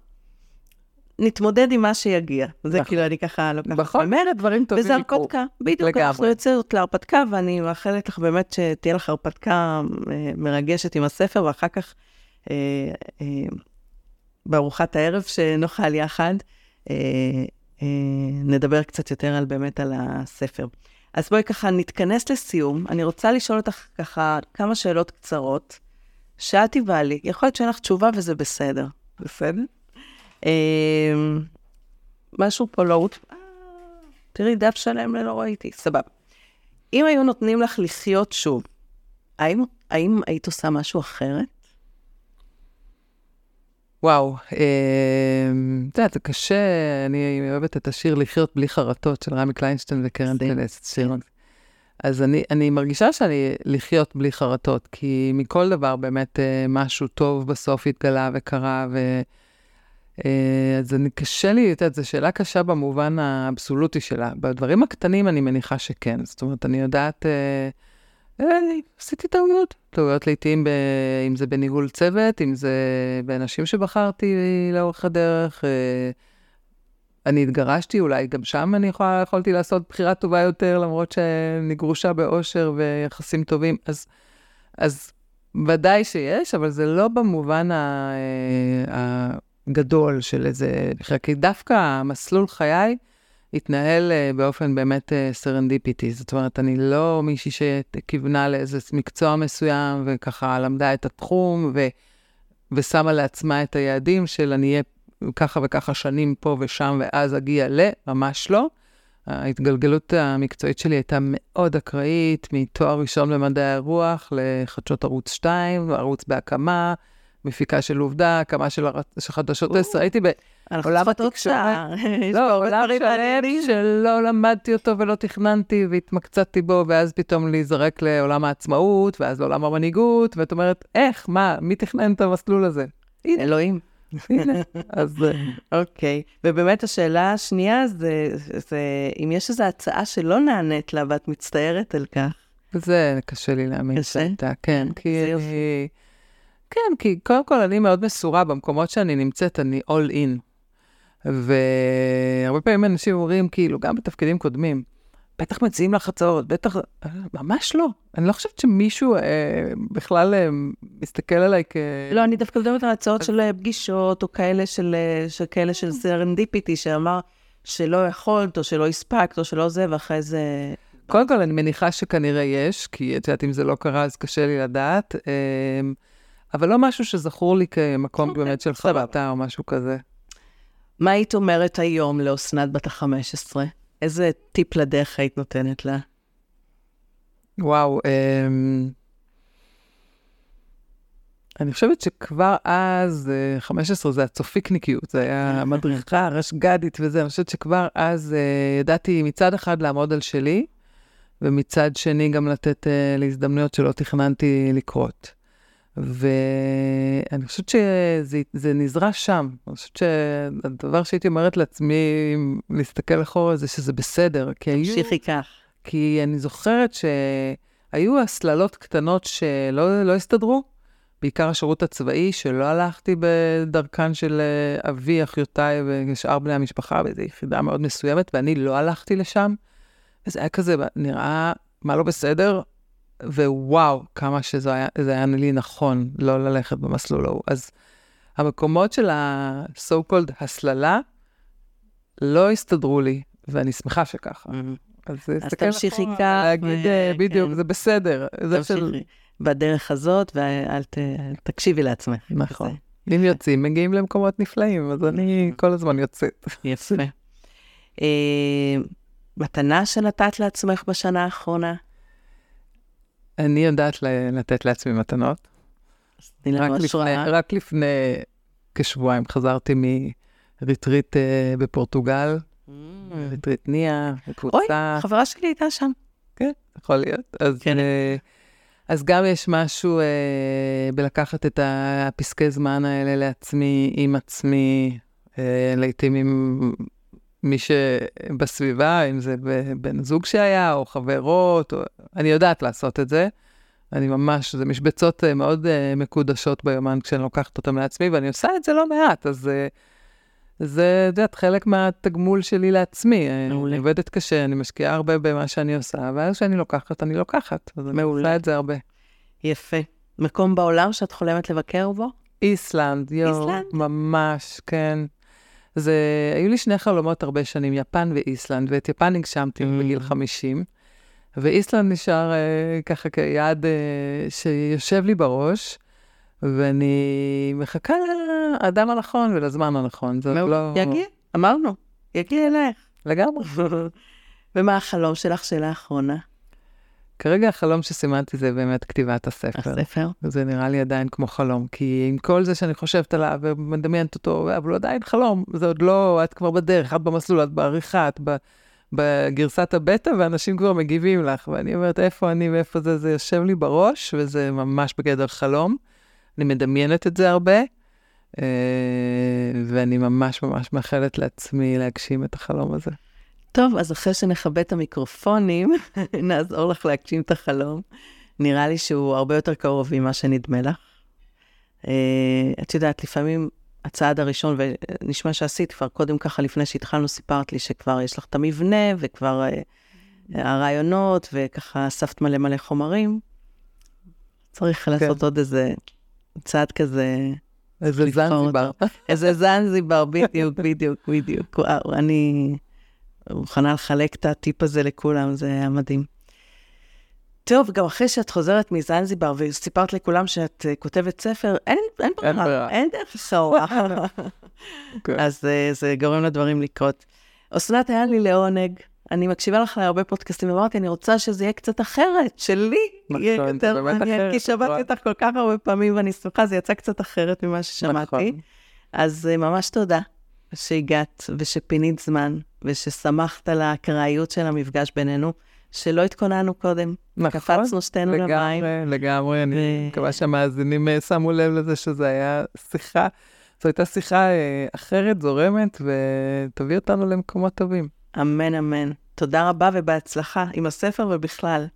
נתמודד עם מה שיגיע. זה נכון. כאילו, אני ככה לוקחת בכל באמת, מיני דברים טובים וזה. הרפתקה. בדיוק, לגמרי. אנחנו יוצאות להרפתקה, ואני מאחלת לך באמת שתהיה לך הרפתקה אה, מרגשת עם הספר, ואחר כך, אה, אה, בארוחת הערב שנאכל יחד, אה, אה, נדבר קצת יותר על באמת על הספר. אז בואי ככה נתכנס לסיום. אני רוצה לשאול אותך ככה כמה שאלות קצרות, שאת תבעלי. יכול להיות שאין לך תשובה וזה בסדר. בסדר? אה, משהו פה לא... תראי, דף שלם לא ראיתי, סבבה. אם היו נותנים לך לחיות שוב, האם, האם היית עושה משהו אחרת? וואו, אה, את יודעת, זה קשה, אני אוהבת את השיר לחיות בלי חרטות של רמי קליינשטיין וקרן. טלס, שיר. אז אני, אני מרגישה שאני לחיות בלי חרטות, כי מכל דבר באמת אה, משהו טוב בסוף התגלה וקרה, ו... אה, אז אני קשה לי, את יודעת, זו שאלה קשה במובן האבסולוטי שלה. בדברים הקטנים אני מניחה שכן. זאת אומרת, אני יודעת, אה, אה, עשיתי טעויות. טעויות לעתים, ב, אם זה בניהול צוות, אם זה באנשים שבחרתי לאורך הדרך. אה, אני התגרשתי, אולי גם שם אני יכולה, יכולתי לעשות בחירה טובה יותר, למרות שאני גרושה באושר ויחסים טובים. אז, אז ודאי שיש, אבל זה לא במובן ה, אה, הגדול של איזה... כי דווקא המסלול חיי התנהל אה, באופן באמת סרנדיפיטי. זאת אומרת, אני לא מישהי שכיוונה לאיזה מקצוע מסוים, וככה למדה את התחום, ו, ושמה לעצמה את היעדים של אני אהיה ככה וככה שנים פה ושם, ואז אגיע ל... ממש לא. ההתגלגלות המקצועית שלי הייתה מאוד אקראית, מתואר ראשון במדעי הרוח לחדשות ערוץ 2, ערוץ בהקמה, מפיקה של עובדה, הקמה של, הר... של חדשות 10, הייתי בעולם התקשורת. לא, עולם שלם שלא למדתי אותו ולא תכננתי והתמקצעתי בו, ואז פתאום להיזרק לעולם העצמאות, ואז לעולם המנהיגות, ואת אומרת, איך, מה, מי תכנן את המסלול הזה? אלוהים. הנה, אז... אוקיי, ובאמת השאלה השנייה זה, זה אם יש איזו הצעה שלא נענית לה ואת מצטערת על כך. זה קשה לי להאמין קשה? כן, כי... כן, כי קודם כל אני מאוד מסורה במקומות שאני נמצאת, אני all in. והרבה פעמים אנשים אומרים, כאילו, גם בתפקידים קודמים, בטח מציעים לך הצעות, בטח... ממש לא. אני לא חושבת שמישהו אה, בכלל אה, מסתכל עליי כ... לא, אני דווקא מדברת על הצעות של אה, פגישות, או כאלה של, אה, של כאלה של serendipity, שאמר שלא יכולת, או שלא הספקת, או שלא זה, ואחרי זה... קודם כל, אני מניחה שכנראה יש, כי את יודעת, אם זה לא קרה, אז קשה לי לדעת. אה, אבל לא משהו שזכור לי כמקום אוקיי, באמת של. חרטה או משהו כזה. מה היית אומרת היום לאסנת בת ה-15? איזה טיפ לדרך היית נותנת לה? וואו, אמ... אני חושבת שכבר אז, אה, 15 זה הצופיקניקיות, זה היה מדריכה, רשג"דית וזה, אני חושבת שכבר אז אה, ידעתי מצד אחד לעמוד על שלי, ומצד שני גם לתת אה, להזדמנויות שלא תכננתי לקרות. ואני חושבת שזה זה נזרע שם. אני חושבת שהדבר שהייתי אומרת לעצמי, אם להסתכל אחורה, זה שזה בסדר. תמשיכי כך. כי אני זוכרת שהיו הסללות קטנות שלא לא הסתדרו, בעיקר השירות הצבאי, שלא הלכתי בדרכן של אה, אבי, אחיותיי ושאר בני המשפחה, באיזו יחידה מאוד מסוימת, ואני לא הלכתי לשם. וזה היה כזה, נראה, מה לא בסדר? ווואו, כמה שזה היה, זה היה לי נכון לא ללכת במסלול ההוא. אז המקומות של ה-so called הסללה לא הסתדרו לי, ואני שמחה שככה. אז להסתכל תמשיכי כך, להגיד, ו- אה, בדיוק, כן. זה בסדר. זה של... תמשיכי בדרך הזאת, ואל ת... תקשיבי לעצמך. נכון. כזה. אם יוצאים, מגיעים למקומות נפלאים, אז אני כל הזמן יוצאת. יפה. אה, מתנה שנתת לעצמך בשנה האחרונה? אני יודעת לתת לעצמי מתנות. רק לפני. רק לפני כשבועיים חזרתי מריטריט אה, בפורטוגל, ריטריט ניה, אוי, בקבוצה. חברה שלי הייתה שם. כן, יכול להיות. אז, כן. אה, אז גם יש משהו אה, בלקחת את הפסקי זמן האלה לעצמי, עם עצמי, אה, לעתים עם מי שבסביבה, אם זה בן זוג שהיה, או חברות, או... אני יודעת לעשות את זה. אני ממש, זה משבצות אה, מאוד אה, מקודשות ביומן כשאני לוקחת אותן לעצמי, ואני עושה את זה לא מעט, אז אה, זה, את יודעת, חלק מהתגמול שלי לעצמי. מעולה. אני עובדת קשה, אני משקיעה הרבה במה שאני עושה, ואז כשאני לוקחת, אני לוקחת. אז אני מעולה. עושה את זה הרבה. יפה. מקום בעולם שאת חולמת לבקר בו? איסלנד, יואו. איסלנד? ממש, כן. זה, היו לי שני חלומות הרבה שנים, יפן ואיסלנד, ואת יפן הגשמתי Mm. בגיל 50, ואיסלנד נשאר אה, ככה כיעד אה, שיושב לי בראש, ואני מחכה לאדם הנכון ולזמן הנכון. זה עוד לא... יגיע, אמרנו, יגיע אלייך. לגמרי. ומה החלום שלך, שאלה אחרונה? כרגע החלום שסימנתי זה באמת כתיבת הספר. הספר? זה נראה לי עדיין כמו חלום, כי עם כל זה שאני חושבת עליו ומדמיינת אותו, אבל הוא עדיין חלום, זה עוד לא, את כבר בדרך, את במסלול, את בעריכה, את ב, בגרסת הבטא, ואנשים כבר מגיבים לך, ואני אומרת, איפה אני ואיפה זה, זה יושב לי בראש, וזה ממש בגדר חלום. אני מדמיינת את זה הרבה, אה, ואני ממש ממש מאחלת לעצמי להגשים את החלום הזה. טוב, אז אחרי שנכבה את המיקרופונים, נעזור לך להגשים את החלום. נראה לי שהוא הרבה יותר קרוב ממה שנדמה לך. Uh, את יודעת, לפעמים הצעד הראשון, ונשמע שעשית כבר קודם ככה, לפני שהתחלנו, סיפרת לי שכבר יש לך את המבנה, וכבר uh, הרעיונות, וככה אספת מלא מלא חומרים. צריך כן. לעשות עוד איזה צעד כזה. איזה זנזיבר. איזה זנזיבר, בדיוק, בדיוק, בדיוק. וואו, אני... מוכנה לחלק את הטיפ הזה לכולם, זה היה מדהים. טוב, גם אחרי שאת חוזרת מזנזיבר וסיפרת לכולם שאת uh, כותבת ספר, אין, אין ברירה, אין דרך אחורה. אז uh, זה גורם לדברים לקרות. אסנת, היה לי לעונג. אני מקשיבה לך להרבה פודקאסטים, ואמרתי, אני רוצה שזה יהיה קצת אחרת, שלי. נכון, יהיה יותר מעניין, כי שמעתי אותך כל כך הרבה פעמים, ואני שמחה, זה יצא קצת אחרת ממה ששמעתי. נכון. אז uh, ממש תודה שהגעת ושפינית זמן, וששמחת על האקראיות של המפגש בינינו, שלא התכוננו קודם. נכון, קפצנו שתינו למים. לגמרי, לגמרי, אני מקווה שהמאזינים אה, שמו לב לזה שזו הייתה שיחה, זו הייתה שיחה אה, אחרת, זורמת, ותביא אותנו למקומות טובים. אמן, אמן. תודה רבה ובהצלחה עם הספר ובכלל.